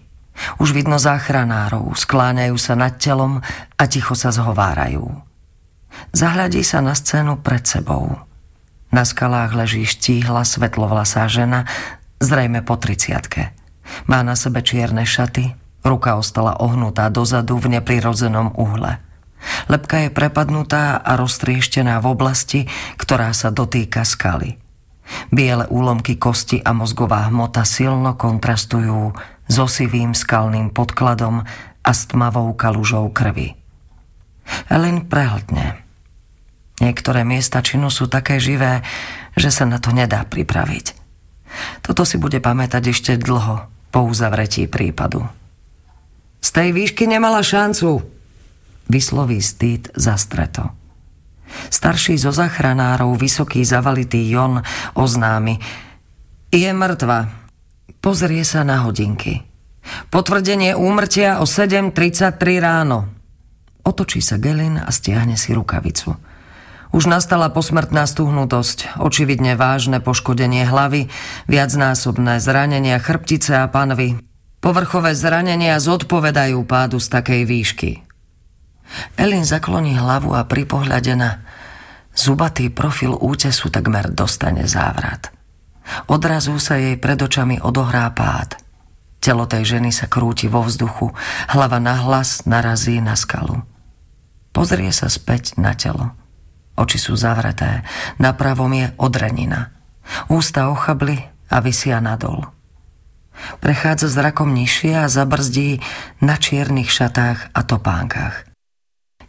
Už vidno záchranárov, skláňajú sa nad telom a ticho sa zhovárajú. Zahľadí sa na scénu pred sebou. Na skalách leží štíhla svetlovlasá žena, zrejme po triciatke. Má na sebe čierne šaty, Ruka ostala ohnutá dozadu v neprirodzenom uhle. Lepka je prepadnutá a roztrieštená v oblasti, ktorá sa dotýka skaly. Biele úlomky kosti a mozgová hmota silno kontrastujú s osivým skalným podkladom a s tmavou kalužou krvi. Ellen prehltne. Niektoré miesta činu sú také živé, že sa na to nedá pripraviť. Toto si bude pamätať ešte dlho po uzavretí prípadu. Z tej výšky nemala šancu, vysloví Stýd zastreto. Starší zo zachránárov, vysoký zavalitý Jon, oznámi. Je mŕtva. Pozrie sa na hodinky. Potvrdenie úmrtia o 7.33 ráno. Otočí sa Gelin a stiahne si rukavicu. Už nastala posmrtná stuhnutosť, očividne vážne poškodenie hlavy, viacnásobné zranenia chrbtice a panvy, Povrchové zranenia zodpovedajú pádu z takej výšky. Elin zakloní hlavu a pri pohľade na zubatý profil útesu takmer dostane závrat. Odrazu sa jej pred očami odohrá pád. Telo tej ženy sa krúti vo vzduchu, hlava na hlas narazí na skalu. Pozrie sa späť na telo. Oči sú zavreté, na pravom je odrenina. Ústa ochabli a vysia nadol. Prechádza zrakom nižšie a zabrzdí na čiernych šatách a topánkach.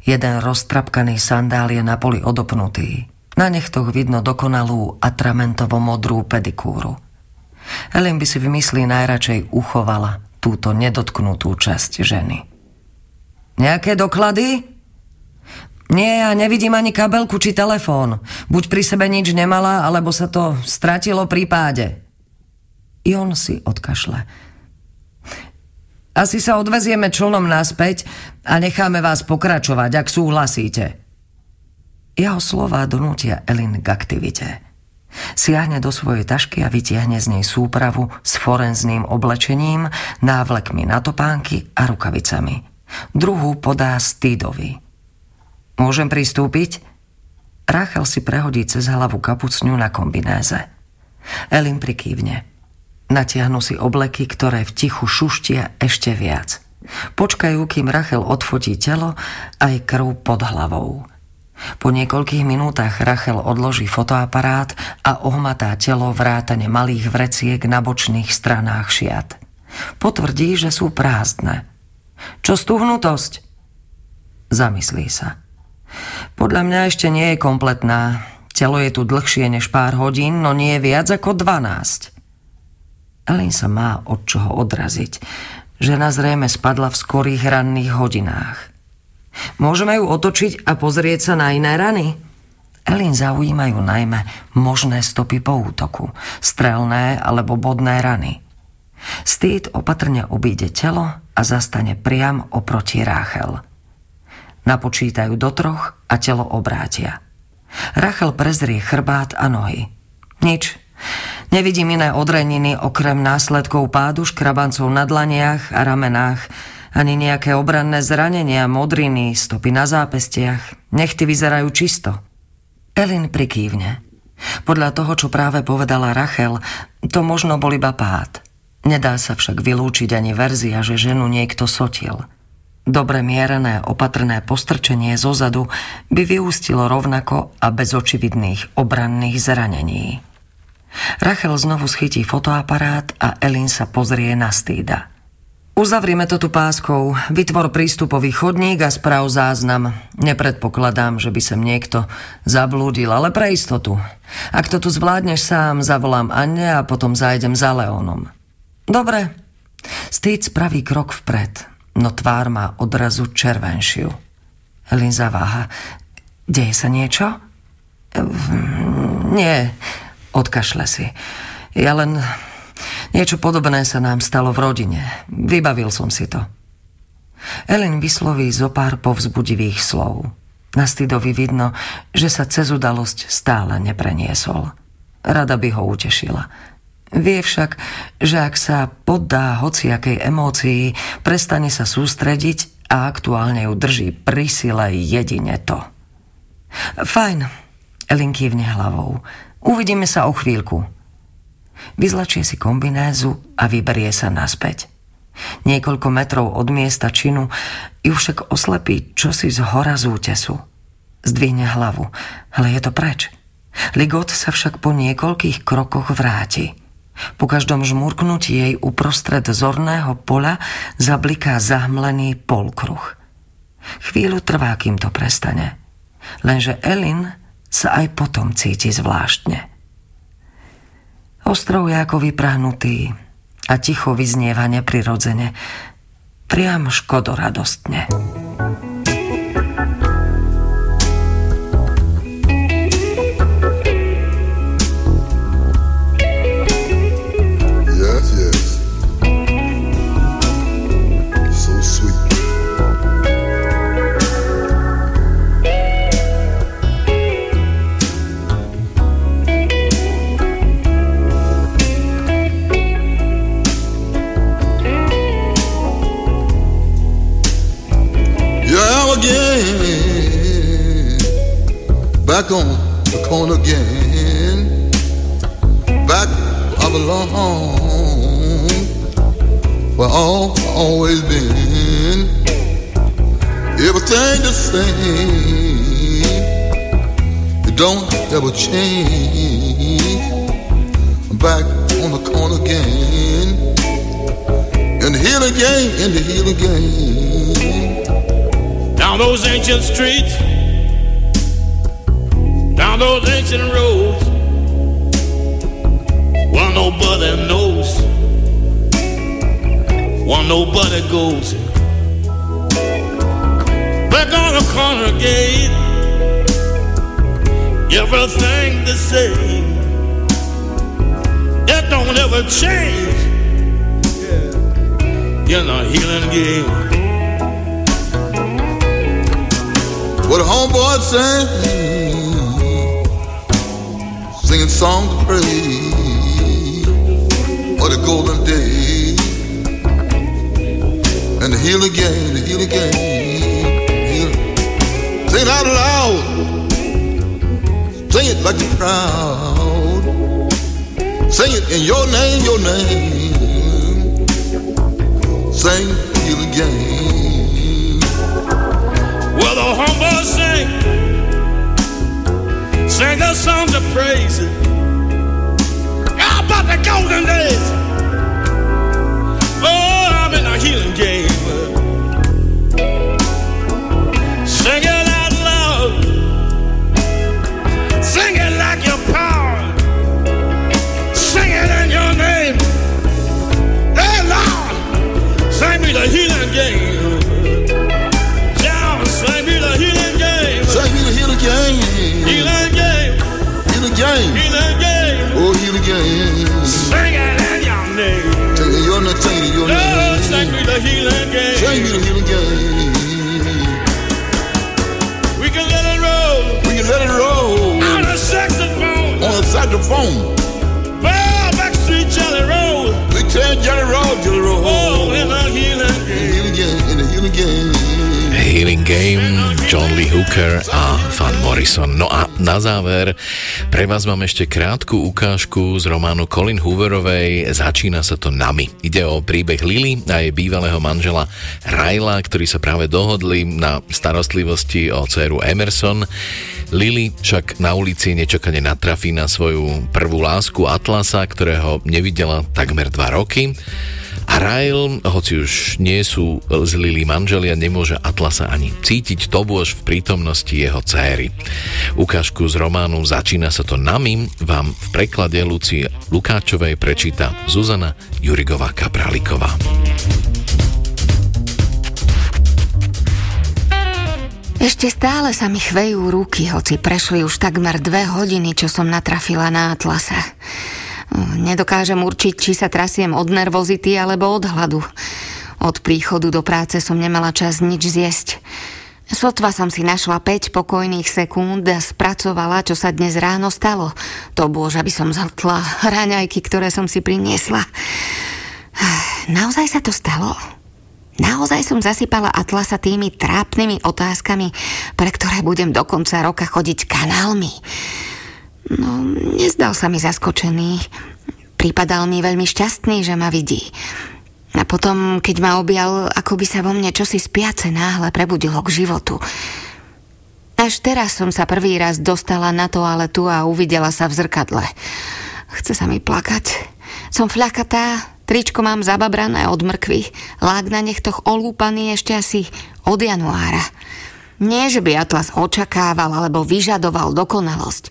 Jeden roztrapkaný sandál je na poli odopnutý. Na nechtoch vidno dokonalú atramentovo modrú pedikúru. Helen by si v mysli najradšej uchovala túto nedotknutú časť ženy. Nejaké doklady? Nie, ja nevidím ani kabelku či telefón. Buď pri sebe nič nemala, alebo sa to stratilo pri páde. I on si odkašle. Asi sa odvezieme člnom naspäť a necháme vás pokračovať, ak súhlasíte. Jeho slova donútia Elin k aktivite. Siahne do svojej tašky a vytiahne z nej súpravu s forenzným oblečením, návlekmi na topánky a rukavicami. Druhú podá Stýdovi. Môžem pristúpiť? Rachel si prehodí cez hlavu kapucňu na kombinéze. Elin prikývne. Natiahnu si obleky, ktoré v tichu šuštia ešte viac. Počkajú, kým Rachel odfotí telo aj krv pod hlavou. Po niekoľkých minútach Rachel odloží fotoaparát a ohmatá telo vrátane malých vreciek na bočných stranách šiat. Potvrdí, že sú prázdne. Čo stuhnutosť? Zamyslí sa. Podľa mňa ešte nie je kompletná. Telo je tu dlhšie než pár hodín, no nie viac ako 12. Ellen sa má od čoho odraziť. Žena zrejme spadla v skorých ranných hodinách. Môžeme ju otočiť a pozrieť sa na iné rany? Elin zaujímajú najmä možné stopy po útoku, strelné alebo bodné rany. Stýd opatrne obíde telo a zastane priam oproti Ráchel. Napočítajú do troch a telo obrátia. Rachel prezrie chrbát a nohy. Nič. Nevidím iné odreniny okrem následkov pádu škrabancov na dlaniach a ramenách, ani nejaké obranné zranenia, modriny, stopy na zápestiach. Nechty vyzerajú čisto. Elin prikývne. Podľa toho, čo práve povedala Rachel, to možno bol iba pád. Nedá sa však vylúčiť ani verzia, že ženu niekto sotil. Dobre mierené, opatrné postrčenie zozadu by vyústilo rovnako a bez očividných obranných zranení. Rachel znovu schytí fotoaparát a Elin sa pozrie na Stýda. Uzavrieme to tu páskou, vytvor prístupový chodník a sprav záznam. Nepredpokladám, že by sem niekto zablúdil, ale pre istotu. Ak to tu zvládneš sám, zavolám Anne a potom zájdem za Leonom. Dobre. Stýd spraví krok vpred, no tvár má odrazu červenšiu. Elin zaváha. Deje sa niečo? Ehm, nie, odkašle si. Ja len... Niečo podobné sa nám stalo v rodine. Vybavil som si to. Elin vysloví zo pár povzbudivých slov. Na Stydovi vidno, že sa cez udalosť stále nepreniesol. Rada by ho utešila. Vie však, že ak sa poddá hociakej emócii, prestane sa sústrediť a aktuálne ju drží pri sile jedine to. Fajn, Elin kývne hlavou. Uvidíme sa o chvíľku. Vyzlačie si kombinézu a vyberie sa naspäť. Niekoľko metrov od miesta činu ju však oslepí čosi z hora z útesu. Zdvihne hlavu, ale je to preč. Ligot sa však po niekoľkých krokoch vráti. Po každom žmurknutí jej uprostred zorného pola zabliká zahmlený polkruh. Chvíľu trvá, kým to prestane. Lenže Elin sa aj potom cíti zvláštne. Ostrov je ako vyprahnutý a ticho vyznieva neprirodzene, priam škodoradostne. Yes, Back on the corner again. Back I belong. Where all always been. Everything the same. It don't ever change. I'm back on the corner again. In the again, in the hill again. Down those ancient streets, down those ancient roads, where nobody knows, where nobody goes. Back on the corner gate, everything the same. It don't ever change. In a healing game. What homeboy sang, songs of praise for the golden days and the heal again, the heal again. Heal. Sing it out loud, sing it like you're proud. Sing it in your name, your name. Sing, heal again. Well, the humble sing, sing the songs of praise. The golden days? Oh, I'm in a healing game. Sing it out loud, sing it like your power, sing it in your name. Hey, Lord, sing me the healing game. the healing game. Show you the healing game. We can let it roll. We can let it roll. On a saxophone. On a saxophone. Well, Backstreet Jelly Roll. We Ten Jelly Roll, Jelly Roll. Oh, in the healing game. In the healing game. In the healing game. Healing Game, John Lee Hooker a Van Morrison. No a na záver pre vás mám ešte krátku ukážku z románu Colin Hooverovej Začína sa to nami. Ide o príbeh Lily a jej bývalého manžela Ryla, ktorí sa práve dohodli na starostlivosti o dceru Emerson. Lily však na ulici nečakane natrafí na svoju prvú lásku Atlasa, ktorého nevidela takmer dva roky. A Ryle, hoci už nie sú z Lily manželia, nemôže Atlasa ani cítiť, to bôž v prítomnosti jeho céry. Ukážku z románu Začína sa to nami vám v preklade Lucie Lukáčovej prečíta Zuzana Jurigová Kapraliková. Ešte stále sa mi chvejú ruky, hoci prešli už takmer dve hodiny, čo som natrafila na Atlasa. Nedokážem určiť, či sa trasiem od nervozity alebo od hladu. Od príchodu do práce som nemala čas nič zjesť. Sotva som si našla 5 pokojných sekúnd a spracovala, čo sa dnes ráno stalo. To bolo, že by som zhltla raňajky, ktoré som si priniesla. Naozaj sa to stalo? Naozaj som zasypala Atlasa tými trápnymi otázkami, pre ktoré budem do konca roka chodiť kanálmi. No, nezdal sa mi zaskočený. Pripadal mi veľmi šťastný, že ma vidí. A potom, keď ma objal, ako by sa vo mne čosi spiace náhle prebudilo k životu. Až teraz som sa prvý raz dostala na toaletu a uvidela sa v zrkadle. Chce sa mi plakať. Som fľakatá, tričko mám zababrané od mrkvy, lák na nechtoch olúpaný ešte asi od januára. Nie, že by Atlas očakával alebo vyžadoval dokonalosť.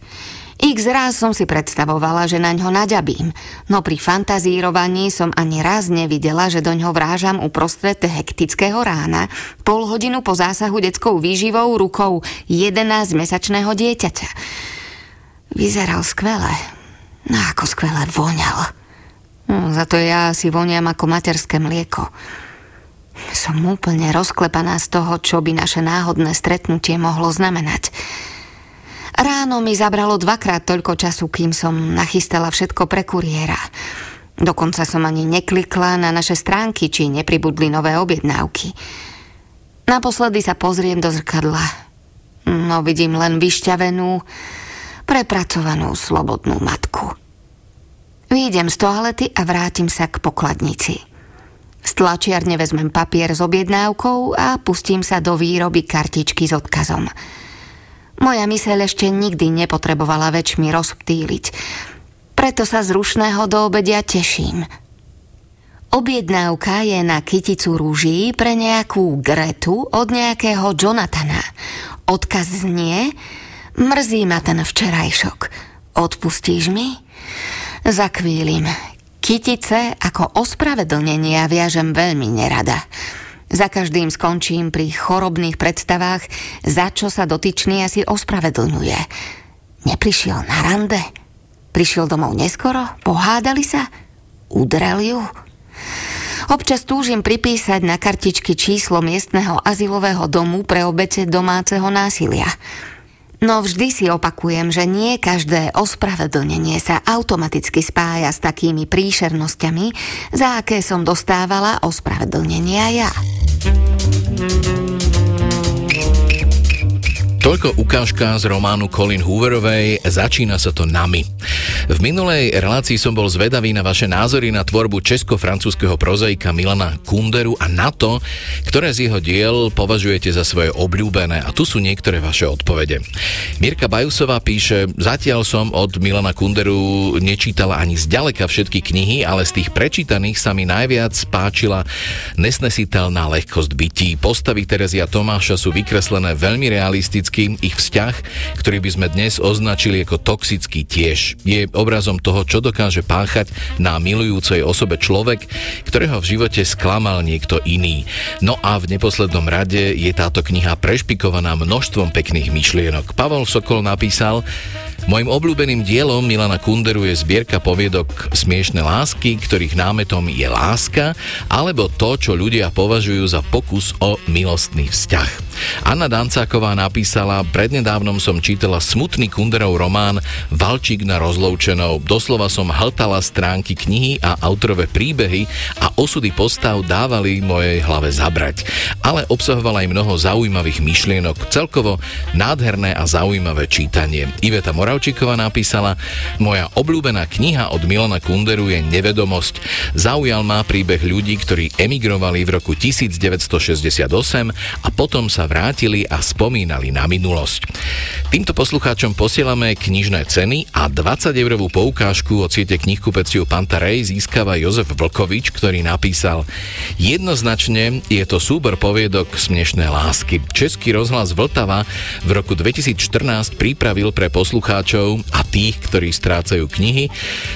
X raz som si predstavovala, že na ňo naďabím, no pri fantazírovaní som ani raz nevidela, že do ňo vrážam uprostred hektického rána, pol hodinu po zásahu detskou výživou rukou 11-mesačného dieťaťa. Vyzeral skvele. No ako skvele voňal. No, za to ja si voniam ako materské mlieko. Som úplne rozklepaná z toho, čo by naše náhodné stretnutie mohlo znamenať. Ráno mi zabralo dvakrát toľko času, kým som nachystala všetko pre kuriéra. Dokonca som ani neklikla na naše stránky, či nepribudli nové objednávky. Naposledy sa pozriem do zrkadla. No vidím len vyšťavenú, prepracovanú slobodnú matku. Výjdem z toalety a vrátim sa k pokladnici. Z tlačiarne vezmem papier s objednávkou a pustím sa do výroby kartičky s odkazom. Moja myseľ ešte nikdy nepotrebovala väčšmi rozptýliť. Preto sa z rušného do obedia teším. Objednávka je na kyticu rúží pre nejakú Gretu od nejakého Jonathana. Odkaz znie Mrzí ma ten včerajšok. Odpustíš mi? Zakvílim. Kytice ako ospravedlnenia viažem veľmi nerada. Za každým skončím pri chorobných predstavách, za čo sa dotyčný asi ospravedlňuje. Neprišiel na rande? Prišiel domov neskoro? Pohádali sa? Udrel ju? Občas túžim pripísať na kartičky číslo miestneho azylového domu pre obete domáceho násilia. No vždy si opakujem, že nie každé ospravedlnenie sa automaticky spája s takými príšernosťami, za aké som dostávala ospravedlnenia ja. Toľko ukážka z románu Colin Hooverovej Začína sa to nami. V minulej relácii som bol zvedavý na vaše názory na tvorbu česko-francúzského prozaika Milana Kunderu a na to, ktoré z jeho diel považujete za svoje obľúbené. A tu sú niektoré vaše odpovede. Mirka Bajusová píše, zatiaľ som od Milana Kunderu nečítala ani zďaleka všetky knihy, ale z tých prečítaných sa mi najviac páčila nesnesiteľná lehkosť bytí. Postavy Terezia Tomáša sú vykreslené veľmi realisticky, ich vzťah, ktorý by sme dnes označili ako toxický tiež. Je obrazom toho, čo dokáže páchať na milujúcej osobe človek, ktorého v živote sklamal niekto iný. No a v neposlednom rade je táto kniha prešpikovaná množstvom pekných myšlienok. Pavol Sokol napísal, Mojím obľúbeným dielom Milana Kunderu je zbierka poviedok Smiešne lásky, ktorých námetom je láska, alebo to, čo ľudia považujú za pokus o milostný vzťah. Anna Dancáková napísala, prednedávnom som čítala smutný Kunderov román Valčík na rozloučenou. Doslova som hltala stránky knihy a autorové príbehy a osudy postav dávali mojej hlave zabrať. Ale obsahovala aj mnoho zaujímavých myšlienok. Celkovo nádherné a zaujímavé čítanie. Iveta Moravčíková napísala, moja obľúbená kniha od Milana Kunderu je Nevedomosť. Zaujal ma príbeh ľudí, ktorí emigrovali v roku 1968 a potom sa vrátili a spomínali na minulosť. Týmto poslucháčom posielame knižné ceny a 20 eurovú poukážku od siete knihkupectiev Pantarej získava Jozef Vlkovič, ktorý napísal Jednoznačne je to súbor poviedok Smiešné lásky. Český rozhlas Vltava v roku 2014 pripravil pre poslucháčov a tých, ktorí strácajú knihy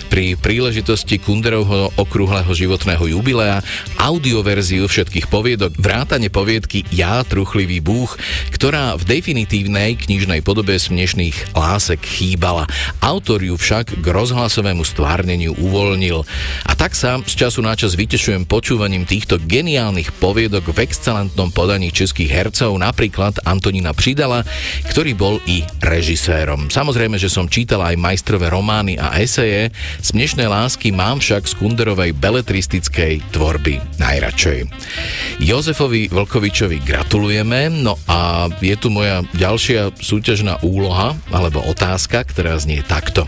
pri príležitosti Kunderovho okrúhleho životného jubilea audioverziu všetkých poviedok vrátane poviedky Ja, truchlivý búch, ktorá v definitívnej knižnej podobe smiešných lásek chýbala. Autor ju však k rozhlasovému stvárneniu uvoľnil. A tak sa z času na čas vytešujem počúvaním týchto geniálnych poviedok v excelentnom podaní českých hercov, napríklad Antonína Přidala, ktorý bol i režisérom. Samozrejme, že som čítala aj majstrové romány a eseje, smiešné lásky mám však z Kunderovej beletristickej tvorby najradšej. Jozefovi Vlkovičovi gratulujeme, no a je tu moja ďalšia súťažná úloha alebo otázka, ktorá znie takto.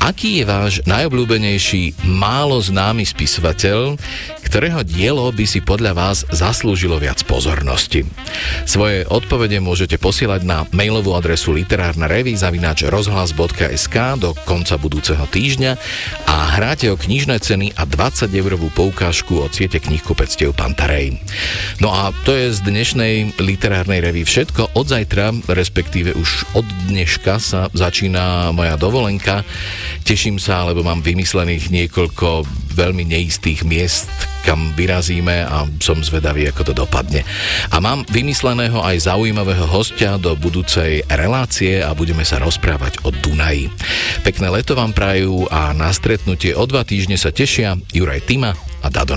Aký je váš najobľúbenejší málo známy spisovateľ, ktorého dielo by si podľa vás zaslúžilo viac pozornosti? Svoje odpovede môžete posielať na mailovú adresu literárna zavináč rozhlas.sk do konca budúceho týždňa a hráte o knižné ceny a 20 eurovú poukážku od siete knihkupectiev Pantarej. No a to je z dnešnej literárnej revy všetko. Od zajtra, respektíve už od dneška sa začína moja dovolenka. Teším sa, lebo mám vymyslených niekoľko veľmi neistých miest, kam vyrazíme a som zvedavý, ako to dopadne. A mám vymysleného aj zaujímavého hostia do budúcej relácie a budeme sa rozprávať o Dunaji. Pekné leto vám prajú a na stretnutie o dva týždne sa tešia Juraj Tima a Dado